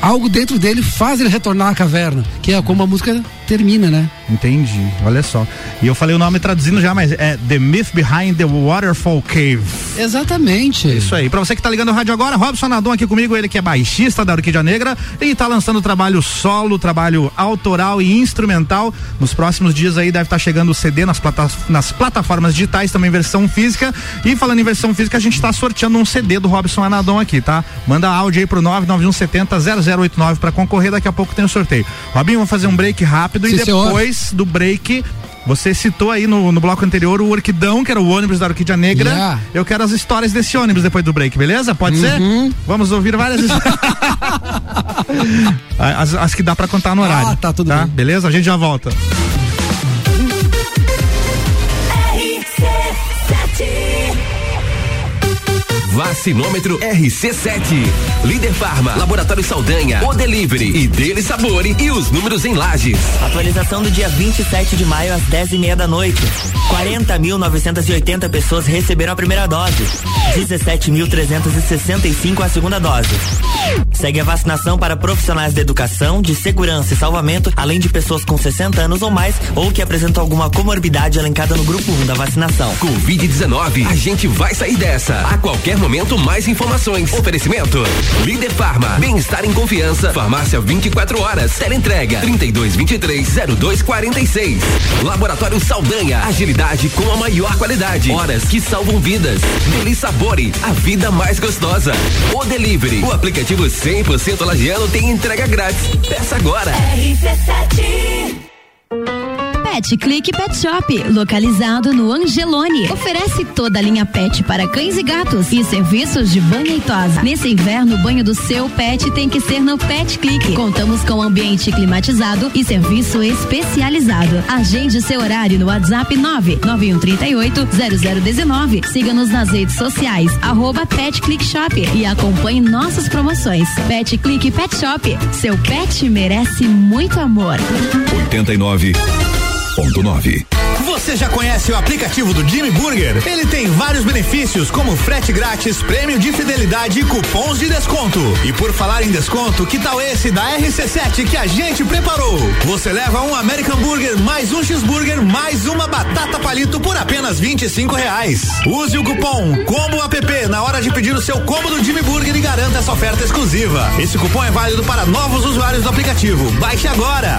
algo dentro dele faz ele retornar à caverna, que é como a música termina, né? Entendi, olha só. E eu falei o nome traduzindo já, mas é The Myth Behind the Waterfall Cave. Exatamente. Isso aí. Pra você que tá ligando o rádio agora, Robson Nadon aqui comigo, ele que é baixista da Orquídea Negra e tá lançando trabalho solo, trabalho autoral e instrumental. Nos próximos dias aí deve estar tá chegando o CD nas, plata nas plataformas digitais, também versão física. E falando em versão física, a gente tá sorteando um CD do Robson Anadon aqui, tá? Manda áudio aí pro 99170 0089 para concorrer, daqui a pouco tem o um sorteio. Robinho, vamos fazer um break rápido Sim, e depois senhor. do break você citou aí no, no bloco anterior o Orquidão, que era o ônibus da Orquídea Negra. Yeah. Eu quero as histórias desse ônibus depois do break, beleza? Pode uhum. ser? Vamos ouvir várias histórias. <laughs> <laughs> as, as, que dá para contar no horário. Ah, tá tudo tá? bem. Beleza? A gente já volta. Vacinômetro RC7. Líder Farma, Laboratório Saldanha, O Delivery e Dele Sabore e os números em lajes. Atualização do dia 27 de maio às 10 e meia da noite. 40.980 pessoas receberam a primeira dose. 17.365 a segunda dose. Segue a vacinação para profissionais da educação, de segurança e salvamento, além de pessoas com 60 anos ou mais ou que apresentam alguma comorbidade elencada no grupo 1 da vacinação. Covid-19, a gente vai sair dessa. A qualquer momento, mais informações. Oferecimento: Líder Farma. Bem-estar em confiança. Farmácia 24 horas. Teleentrega: 3223-0246. Laboratório Saldanha. Agilidade com a maior qualidade. Horas que salvam vidas. Deli Sabore. A vida mais gostosa. O Delivery. O aplicativo 100% lagiano tem entrega grátis. Peça agora. RC7 Pet Click Pet Shop, localizado no Angelone. Oferece toda a linha pet para cães e gatos e serviços de banho e tosa. Nesse inverno, o banho do seu pet tem que ser no Pet Click. Contamos com ambiente climatizado e serviço especializado. Agende seu horário no WhatsApp 99138 0019. Siga-nos nas redes sociais, arroba Pet Click Shop e acompanhe nossas promoções. Pet Click Pet Shop, seu pet merece muito amor. 89 101.9. Você já conhece o aplicativo do Jimmy Burger? Ele tem vários benefícios, como frete grátis, prêmio de fidelidade e cupons de desconto. E por falar em desconto, que tal esse da RC7 que a gente preparou? Você leva um American Burger mais um cheeseburger mais uma batata palito por apenas 25 reais. Use o cupom Combo App na hora de pedir o seu combo do Jimmy Burger e garanta essa oferta exclusiva. Esse cupom é válido para novos usuários do aplicativo. Baixe agora.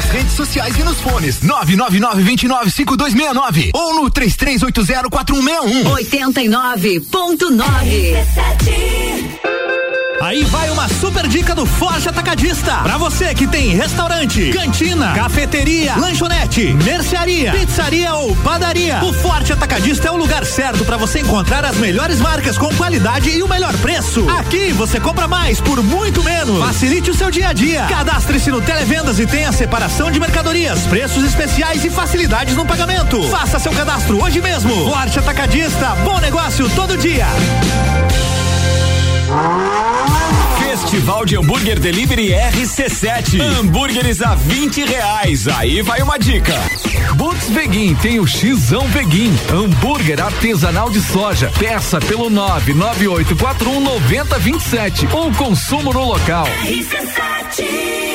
nas redes sociais e nos fones. 999-295269 ou no 33804161. 89.9 Aí vai uma super dica do Forte Atacadista. Pra você que tem restaurante, cantina, cafeteria, lanchonete, mercearia, pizzaria ou padaria. O Forte Atacadista é o lugar certo para você encontrar as melhores marcas com qualidade e o melhor preço. Aqui você compra mais por muito menos. Facilite o seu dia a dia. Cadastre-se no Televendas e tenha separação de mercadorias, preços especiais e facilidades no pagamento. Faça seu cadastro hoje mesmo. Forte Atacadista, bom negócio todo dia. Festival de Hambúrguer Delivery RC7. Hambúrgueres a 20 reais. Aí vai uma dica. Boots Veguin tem o Xão Veguin. Hambúrguer artesanal de soja. Peça pelo 99841 9027 ou consumo no local. Uma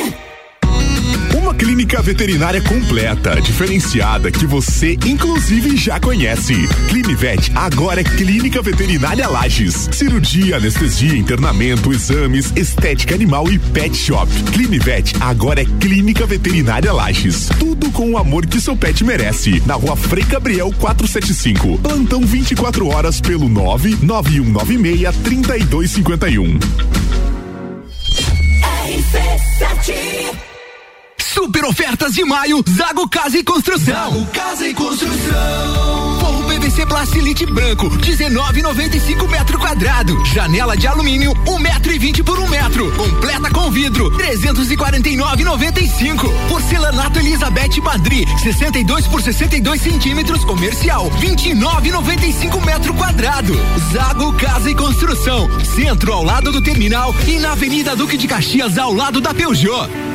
clínica veterinária completa, diferenciada, que você inclusive já conhece. Clinivet agora é Clínica Veterinária Lages. Cirurgia, anestesia, internamento, exames, estética animal e pet shop. Clinivet agora é Clínica Veterinária Lages. Tudo com o amor que seu pet merece. Na rua Frei Gabriel 475. Plantão 24 horas pelo 99196 3251. Super ofertas de maio, Zago Casa e Construção. Zago Casa e Construção. Forro PVC Placilite branco, 19,95 metro quadrado. Janela de alumínio, 1 metro e 20 por 1 metro. Completa com vidro, 349,95. Porcelanato Elizabeth Madri, 62 por 62 centímetros, comercial, 29,95 metro quadrado. Zago Casa e Construção, centro ao lado do terminal e na Avenida Duque de Caxias ao lado da Peugeot.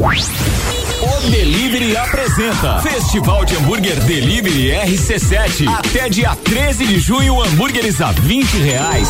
Bye. O Delivery apresenta Festival de Hambúrguer Delivery RC7. Até dia 13 de junho, hambúrgueres a 20 reais.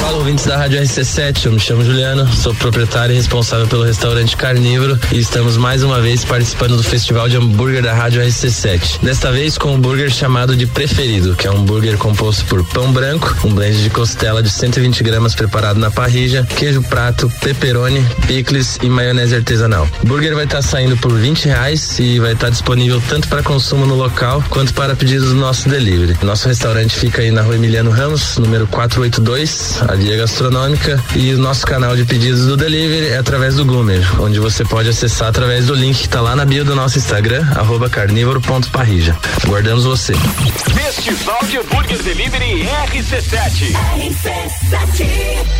Fala ouvintes da Rádio RC7, eu me chamo Juliano, sou proprietário e responsável pelo restaurante Carnívoro e estamos mais uma vez participando do Festival de Hambúrguer da Rádio RC7. Desta vez com um hambúrguer chamado de Preferido, que é um hambúrguer composto por pão branco, um blend de costela de 120 gramas preparado na parrilla, queijo prato, pepperoni, picles e maionese artesanal. O hambúrguer vai estar saindo por 20 reais e vai estar disponível tanto para consumo no local quanto para pedidos do nosso delivery. Nosso restaurante fica aí na rua Emiliano Ramos, número 482, a Via Gastronômica, e o nosso canal de pedidos do delivery é através do Goomer, onde você pode acessar através do link que está lá na bio do nosso Instagram, arroba carnívoro.parrija. Aguardamos você. Festival de Hambúrguer Delivery RC7. RC7.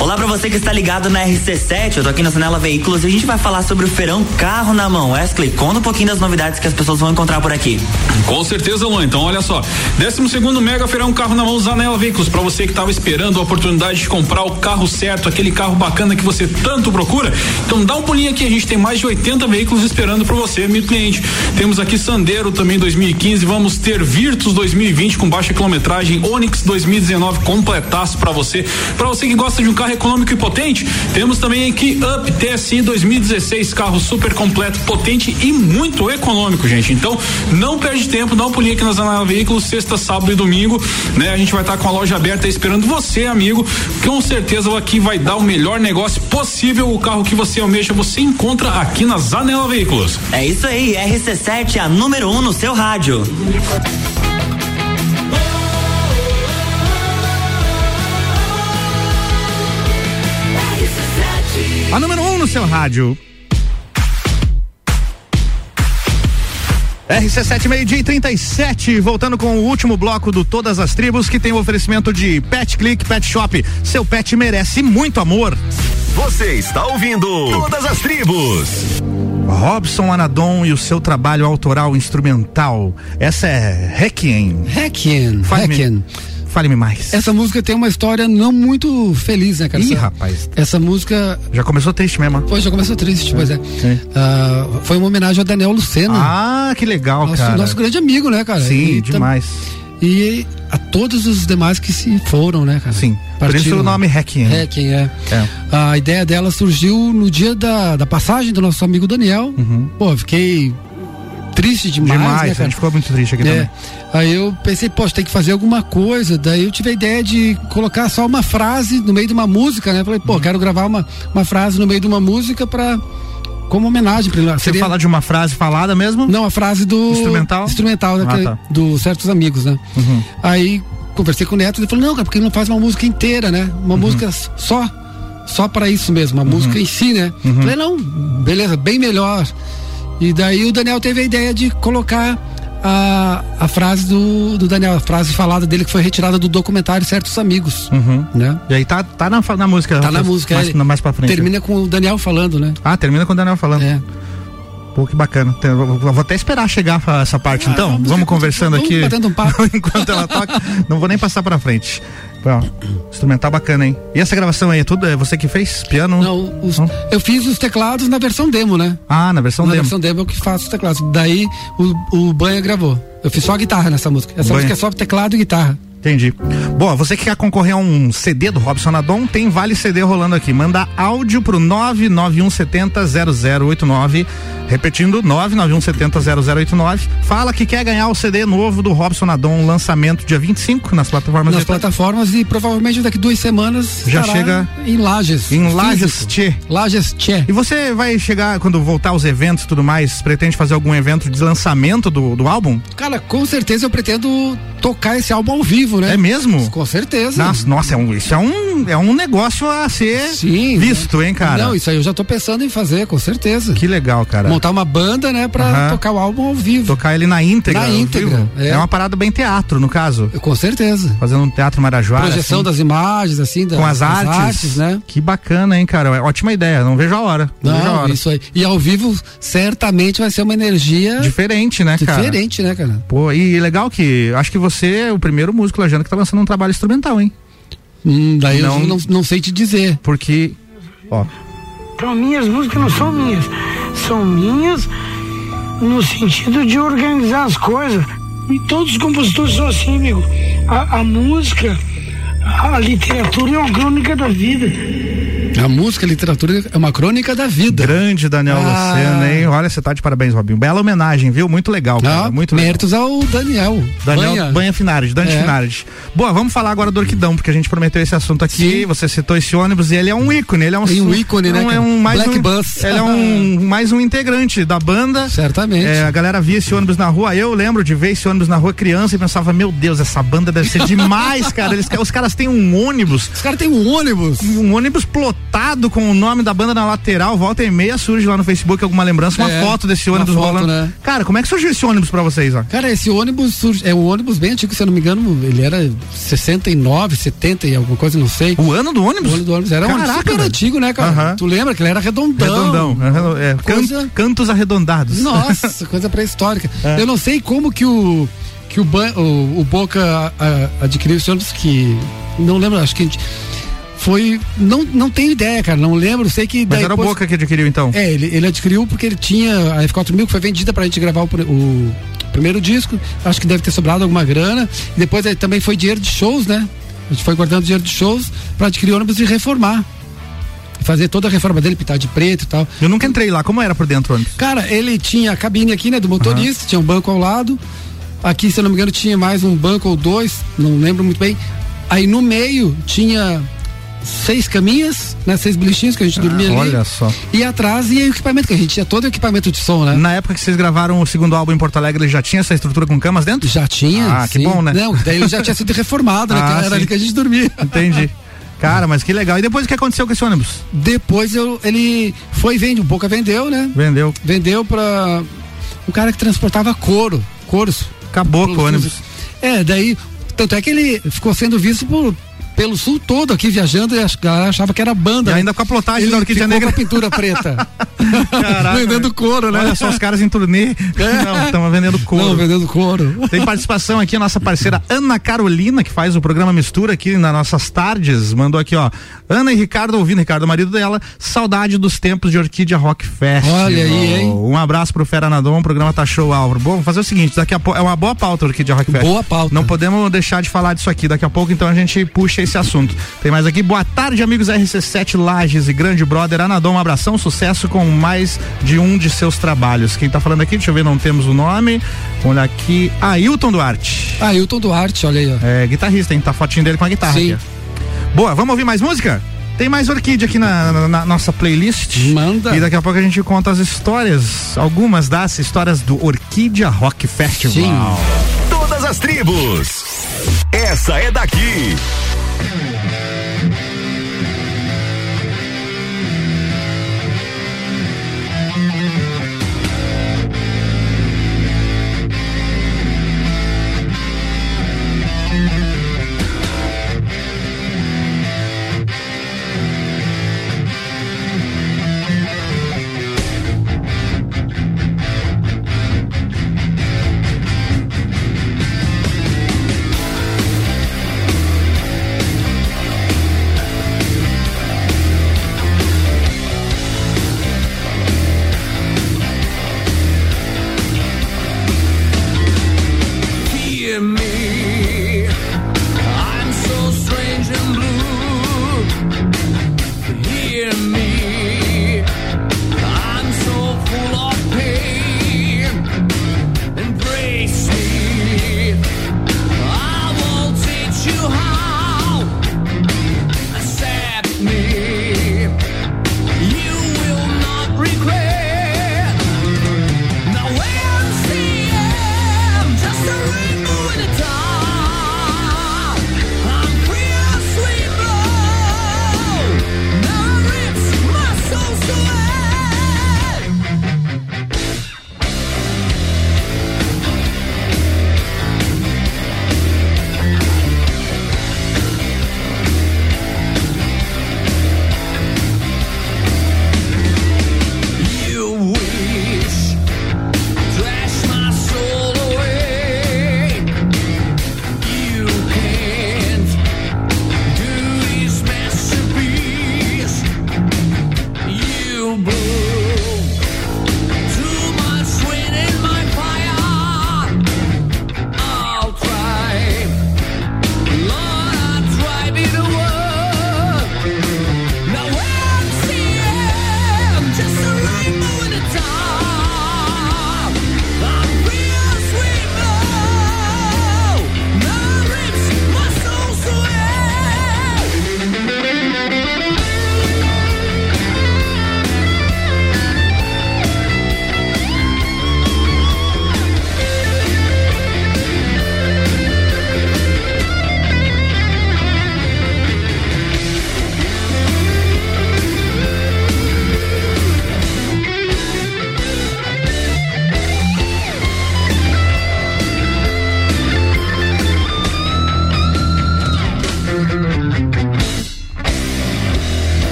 Olá pra você que está ligado na RC7, eu tô aqui na Sanela Veículos e a gente vai falar sobre o feirão Carro na Mão. Wesley, conta um pouquinho das novidades que as pessoas vão encontrar por aqui. Com certeza, Luan. Então, olha só. 12 segundo Mega Feirão Carro na Mão Zanela Veículos. Para você que estava esperando a oportunidade de comprar o carro certo, aquele carro bacana que você tanto procura. Então, dá um pulinho aqui. A gente tem mais de 80 veículos esperando por você, amigo cliente. Temos aqui Sandero também 2015. Vamos ter Virtus 2020 com baixa quilometragem. Onix 2019 completaço para você. Para você que gosta de um carro econômico e potente, temos também aqui Up TSI 2016, carro super completo, potente e muito econômico, gente. Então, não perde tempo, dá um pulinho aqui na Zanela Veículos, sexta, sábado e domingo, né? A gente vai estar tá com a loja aberta esperando você, amigo. Com certeza aqui vai dar o melhor negócio possível. O carro que você almeja, você encontra aqui na Zanela Veículos. É isso aí, RC7, a número 1 um no seu rádio. A número 1 um no seu rádio. RC7 meio-dia e 37, voltando com o último bloco do Todas as Tribos, que tem o oferecimento de Pet Click Pet Shop. Seu pet merece muito amor. Você está ouvindo Todas as Tribos. Robson Anadon e o seu trabalho autoral instrumental. Essa é Requiem. Requiem. Requiem. Fale-me mais. Essa música tem uma história não muito feliz, né, cara? Ih, Essa- rapaz. Essa música. Já começou triste mesmo. Pois, já começou triste, pois é. Ah, foi uma homenagem ao Daniel Lucena. Ah, que legal, nosso, cara. Nosso grande amigo, né, cara? Sim, E demais. E a todos os demais que se foram, né, cara? Sim. Por isso o nome Requiem. Requiem, é. É. A ideia dela surgiu no dia da, da passagem do nosso amigo Daniel. Pô, eu fiquei triste demais, Uhum. Demais, né, a gente ficou muito triste aqui É. também. Aí eu pensei, poxa, tem que fazer alguma coisa. Daí eu tive a ideia de colocar só uma frase no meio de uma música, né? Falei, pô, Uhum. quero gravar uma, uma frase no meio de uma música pra. Como homenagem pra ele. Você fala de uma frase falada mesmo? Não, a frase do. Instrumental? Instrumental, Ah, daquele- tá. do certos amigos, né? Uhum. Aí conversei com o Neto, ele falou, não, cara, porque ele não faz uma música inteira, né? Uma Uhum. música só, só para isso mesmo, uma música em si, né? Uhum. Falei, não, beleza, bem melhor. E daí o Daniel teve a ideia de colocar a, a frase do, do Daniel, a frase falada dele que foi retirada do documentário Certos Amigos. Uhum. Né? E aí tá, tá na, na música. Tá na música, Mais, é. mais pra frente. Termina com o Daniel falando, né? Ah, termina com o Daniel falando. É. Pô, que bacana. Vou até esperar chegar essa parte, então. Vamos conversando vamos aqui. um papo. <laughs> Enquanto ela toca. Não vou nem passar pra frente. Ó, instrumental bacana, hein? E essa gravação aí, é tudo? É você que fez? Piano? Não, os- eu fiz os teclados na versão demo, né? Ah, na versão na demo. versão demo eu que faço os teclados. Daí o, o Banha gravou. Eu fiz só a guitarra nessa música. Essa Banha. música é só teclado e guitarra. Entendi. Bom, você que quer concorrer a um CD do Robson Adon, tem Vale CD rolando aqui. Manda áudio pro 991700089. Repetindo, 991700089. Fala que quer ganhar o CD novo do Robson Adon, lançamento dia 25 nas plataformas Nas plataformas e provavelmente daqui duas semanas Já chega em Lages. Em Lages. Tchê. Lages Tchê. E você vai chegar, quando voltar aos eventos e tudo mais, pretende fazer algum evento de lançamento do, do álbum? Cara, com certeza eu pretendo tocar esse álbum ao vivo, né? É mesmo? Com certeza. Nossa, nossa, é um, isso é um, é um negócio a ser visto, hein, cara? Não, isso aí eu já tô pensando em fazer, com certeza. Que legal, cara. Montar uma banda, né, pra tocar o álbum ao vivo. Tocar ele na íntegra. Na íntegra, é. É. uma parada bem teatro, no caso. Com certeza. Fazendo um teatro Marajoara. Projeção assim, das imagens, assim, da- com as das artes. né? Que bacana, hein, cara? É Ótima ideia. Não vejo a hora. Não, vejo a Não, hora. isso aí. E ao vivo, certamente vai ser uma energia Diferente, né, cara? diferente, né, cara? Pô, e legal que acho que você é o primeiro músico lajano que tá lançando um trabalho instrumental, hein? Hum, daí Não- eu não, não sei te dizer. Porque, ó, Então, minhas músicas não são minhas. São minhas no sentido de organizar as coisas. E todos os compositores são assim, amigo. A, a música, a, a literatura é uma crônica da vida. A música, a literatura é uma crônica da vida. grande Daniel Ah. Lucena, hein? Olha, você tá de parabéns, Robinho. Bela homenagem, viu? Muito legal, cara. Ah, muito legal. méritos ao Daniel. Daniel Banha. Banha, Finardi, Dante É. Finardi. Boa, vamos falar agora do Orquidão, porque a gente prometeu esse assunto aqui. Você citou esse ônibus e ele é um ícone, ele é um, É um ícone, né, um- É cara? um mais Black um, Bus. Ele é um <laughs> mais um integrante da banda. Certamente. É, a galera via esse ônibus na rua. Eu lembro de ver esse ônibus na rua criança e pensava, meu Deus, essa banda deve ser demais, <laughs> cara. Eles, os caras têm um ônibus. Os caras têm um ônibus. Um ônibus plotado com o nome da banda na lateral. Volta e meia surge lá no Facebook alguma lembrança, uma É, foto desse ônibus foto, rolando. né? Cara, como é que surgiu esse ônibus pra vocês, ó? Cara, esse ônibus surge, é um ônibus bem antigo, se eu não me engano, ele era 69, 70 e alguma coisa, não sei. O ano do ônibus? O ano do ônibus era um Caraca, super antigo, né, cara? Aham. Tu lembra que ele era redondão. Redondão. É, can- Coisa- cantos arredondados. Nossa, <laughs> coisa pré-histórica. É. Eu não sei como que o que o, o, o Boca a- a- adquiriu esse ônibus que não lembro, acho que a gente- foi não não tenho ideia, cara, não lembro, sei que Mas era o depois- Boca que adquiriu, então. É, ele, ele adquiriu porque ele tinha a F4000 que foi vendida pra gente gravar o, o primeiro disco. Acho que deve ter sobrado alguma grana. E depois aí também foi dinheiro de shows, né? A gente foi guardando dinheiro de shows pra adquirir ônibus e reformar. Fazer toda a reforma dele, pintar de preto e tal. Eu nunca entrei lá. Como era por dentro o ônibus? Cara, ele tinha a cabine aqui, né, do motorista, tinha um banco ao lado. Aqui, se eu não me engano, tinha mais um banco ou dois, não lembro muito bem. Aí no meio tinha seis caminhas, né, seis belichinhos que a gente dormia ali. Ah, olha só. E atrás ia o equipamento, que a gente tinha todo o equipamento de som, né? Na época que vocês gravaram o segundo álbum em Porto Alegre, ele já tinha essa estrutura com camas dentro? Já tinha. Ah, que sim. bom, né? Não, daí ele já tinha sido reformado, né? <laughs> Ah, que era sim. ali que a gente dormia. Entendi. <laughs> Cara, mas que legal. E depois o que aconteceu com esse ônibus? Depois eu, ele foi vende, um pouco vendeu, né? Vendeu. Vendeu pra um cara que transportava couro, couros. Acabou com o ônibus. É, daí, tanto é que ele ficou sendo visto por, pelo sul todo aqui viajando e achava que era banda. E né? ainda com a plotagem da Orquídea Negra. com a pintura preta. <laughs> Caraca, vendendo couro, né? Olha só os caras em turnê. <laughs> Não, estamos vendendo couro. Não, vendendo couro. <laughs> Tem participação aqui a nossa parceira Ana Carolina, que faz o programa Mistura aqui nas nossas tardes. Mandou aqui, ó. Ana e Ricardo ouvindo, Ricardo, o marido dela, saudade dos tempos de Orquídea Rock Festival. Olha aí, hein? Um abraço pro Fera Nadon, o programa tá show, Álvaro. Bom, vamos fazer o seguinte, daqui a pouco, é uma boa pauta Orquídea Rock Festival. Boa pauta. Não podemos deixar de falar disso aqui, daqui a pouco então a gente puxa esse assunto. Tem mais aqui, boa tarde amigos RC7 Lages e grande brother Anadon, um abração, sucesso com mais de um de seus trabalhos. Quem tá falando aqui, deixa eu ver, não temos o nome. Olha aqui, Ailton Duarte. Ailton Duarte, olha aí, ó. É, guitarrista, hein? Tá fotinho dele com a guitarra Sim. aqui. Boa, vamos ouvir mais música? Tem mais Orquídea aqui na, na- na nossa playlist. Manda. E daqui a pouco a gente conta as histórias, algumas das histórias do Orquídea Rock Festival. Todas as tribos. essa é daqui.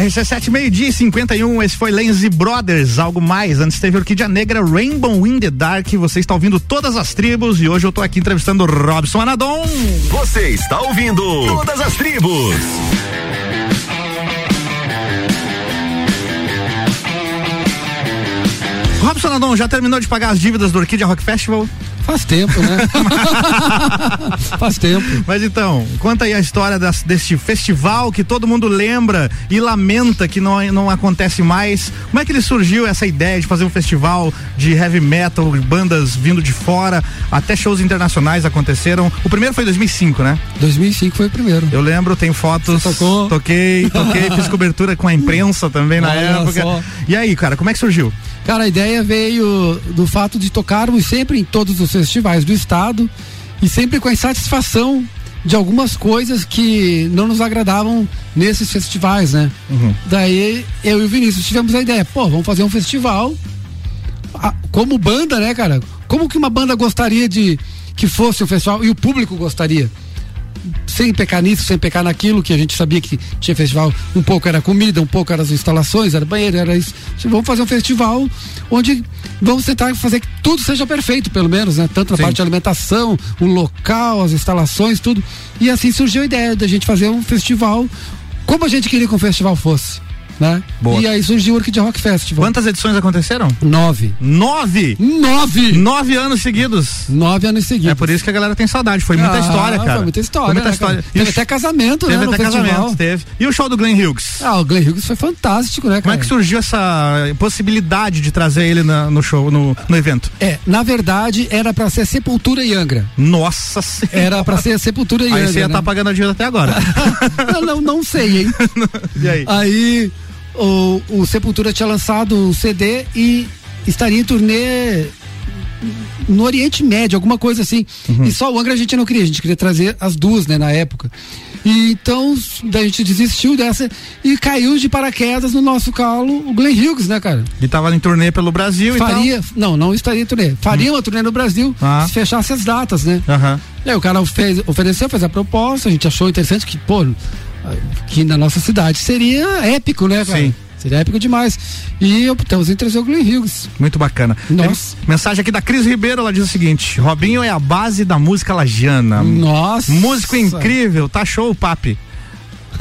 RC7, meio-dia e 51, esse foi Lenzi Brothers, algo mais. Antes teve Orquídea Negra, Rainbow in the Dark. Você está ouvindo todas as tribos e hoje eu tô aqui entrevistando Robson Anadon. Você está ouvindo Todas as Tribos. Robson Anadon, já terminou de pagar as dívidas do Orquídea Rock Festival? Faz tempo, né? <laughs> Faz tempo. Mas então, conta aí a história das, deste festival que todo mundo lembra e lamenta que não, não acontece mais. Como é que ele surgiu essa ideia de fazer um festival de heavy metal, bandas vindo de fora, até shows internacionais aconteceram? O primeiro foi em 2005, né? 2005 foi o primeiro. Eu lembro, tem fotos. Você tocou? Toquei, toquei, fiz cobertura com a imprensa também na Olha época. só. E aí, cara, como é que surgiu? Cara, a ideia veio do fato de tocarmos sempre em todos os festivais do estado e sempre com a insatisfação de algumas coisas que não nos agradavam nesses festivais, né? Daí eu e o Vinícius tivemos a ideia, pô, vamos fazer um festival a- como banda, né, cara? Como que uma banda gostaria de que fosse um festival e o público gostaria? Sem pecar nisso, sem pecar naquilo, que a gente sabia que tinha festival, um pouco era comida, um pouco eram as instalações, era banheiro, era isso. Vamos fazer um festival onde vamos tentar fazer que tudo seja perfeito, pelo menos, né? Tanto na Sim. parte de alimentação, o local, as instalações, tudo. E assim surgiu a ideia da gente fazer um festival como a gente queria que um festival fosse, né? Boa. E aí surgiu o Orquídea Rock Festival. Quantas edições aconteceram? Nove. Nove? Nove! Nove anos seguidos. Nove anos seguidos. É por isso que a galera tem saudade. Foi muita Ah, história, cara. Foi muita história. Foi muita né, história. E Teve o até casamento, Teve né? no até festival. casamento, teve. E o show do Glenn Hughes? Ah, o Glenn Hughes foi fantástico, né, cara? Como é que surgiu essa possibilidade de trazer ele na- no show, no, no evento? É, na verdade, era pra ser Sepultura e Angra. Nossa Senhora. Era pra ser Sepultura e Aí Angra. você ia né? estar pagando a dívida até agora. <laughs> não, não, não sei, hein? <laughs> e aí? Aí o, o Sepultura tinha lançado um CD e estaria em turnê no Oriente Médio, alguma coisa assim. Uhum. E só o Angra a gente não queria, a gente queria trazer as duas, né, na época. E então, a gente desistiu dessa e caiu de paraquedas no nosso calo o Glenn Hughes, né, cara? Ele tava em turnê pelo Brasil Faria, então. não, não estaria em turnê. Faria uma turnê no Brasil Ah. se fechasse as datas, né? E aí o cara fez, ofereceu, fez a proposta, a gente achou interessante que, pô, que na nossa cidade seria épico, né, cara? Sim. Seria épico demais. E optamos em trazer o Glenn Hughes. Muito bacana. Nossa. Tem mensagem aqui da Cris Ribeiro, ela diz o seguinte: Robinho é a base da música lagiana. Nossa. Músico incrível, tá show, papi. <laughs>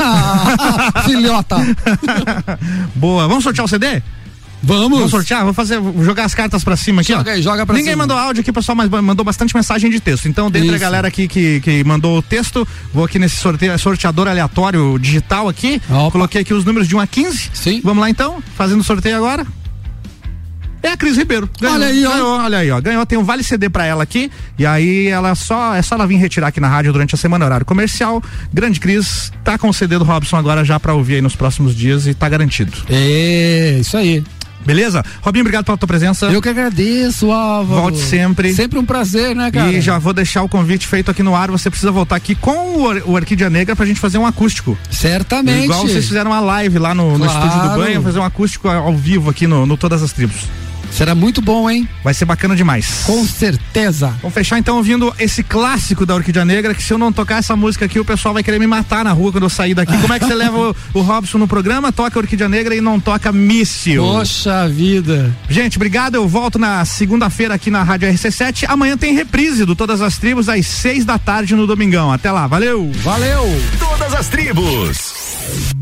Ah, filhota. <laughs> Boa. Vamos sortear o CD? Vamos. Vamos sortear? Vou fazer, vou jogar as cartas pra cima aqui, Joga ó. aí, joga pra Ninguém cima. mandou áudio aqui, pessoal, mas mandou bastante mensagem de texto. Então, dentre a Isso. galera aqui que, que mandou o texto, vou aqui nesse sorteio, sorteador aleatório digital aqui. Coloquei aqui os números de 1 a 15. Sim. Vamos lá então, fazendo o sorteio agora. É a Cris Ribeiro. Ganhou, Olha aí, ó. Ganhou, olha aí, ó. Ganhou, tem um vale CD pra ela aqui. E aí ela só, é só ela vir retirar aqui na rádio durante a semana, horário comercial. Grande Cris, tá com o CD do Robson agora já pra ouvir aí nos próximos dias e tá garantido. É, isso aí. Beleza? Robinho, obrigado pela tua presença. Eu que agradeço, Álvaro. Volte sempre. Sempre um prazer, né, cara? E já vou deixar o convite feito aqui no ar. Você precisa voltar aqui com o, o Orquídea Negra pra gente fazer um acústico. Certamente. Igual vocês fizeram uma live lá no, no Claro. estúdio do banho, fazer um acústico ao vivo aqui no, no Todas as Tribos. Será muito bom, hein? Vai ser bacana demais. Com certeza. Vamos fechar então ouvindo esse clássico da Orquídea Negra, que se eu não tocar essa música aqui, o pessoal vai querer me matar na rua quando eu sair daqui. Como é que você leva o, o Robson no programa, toca Orquídea Negra e não toca Míssil? Poxa vida. Gente, obrigado. Eu volto na segunda-feira aqui na Rádio RC7. Amanhã tem reprise do Todas as Tribos às seis da tarde no Domingão. Até lá, valeu! Valeu! Todas as tribos.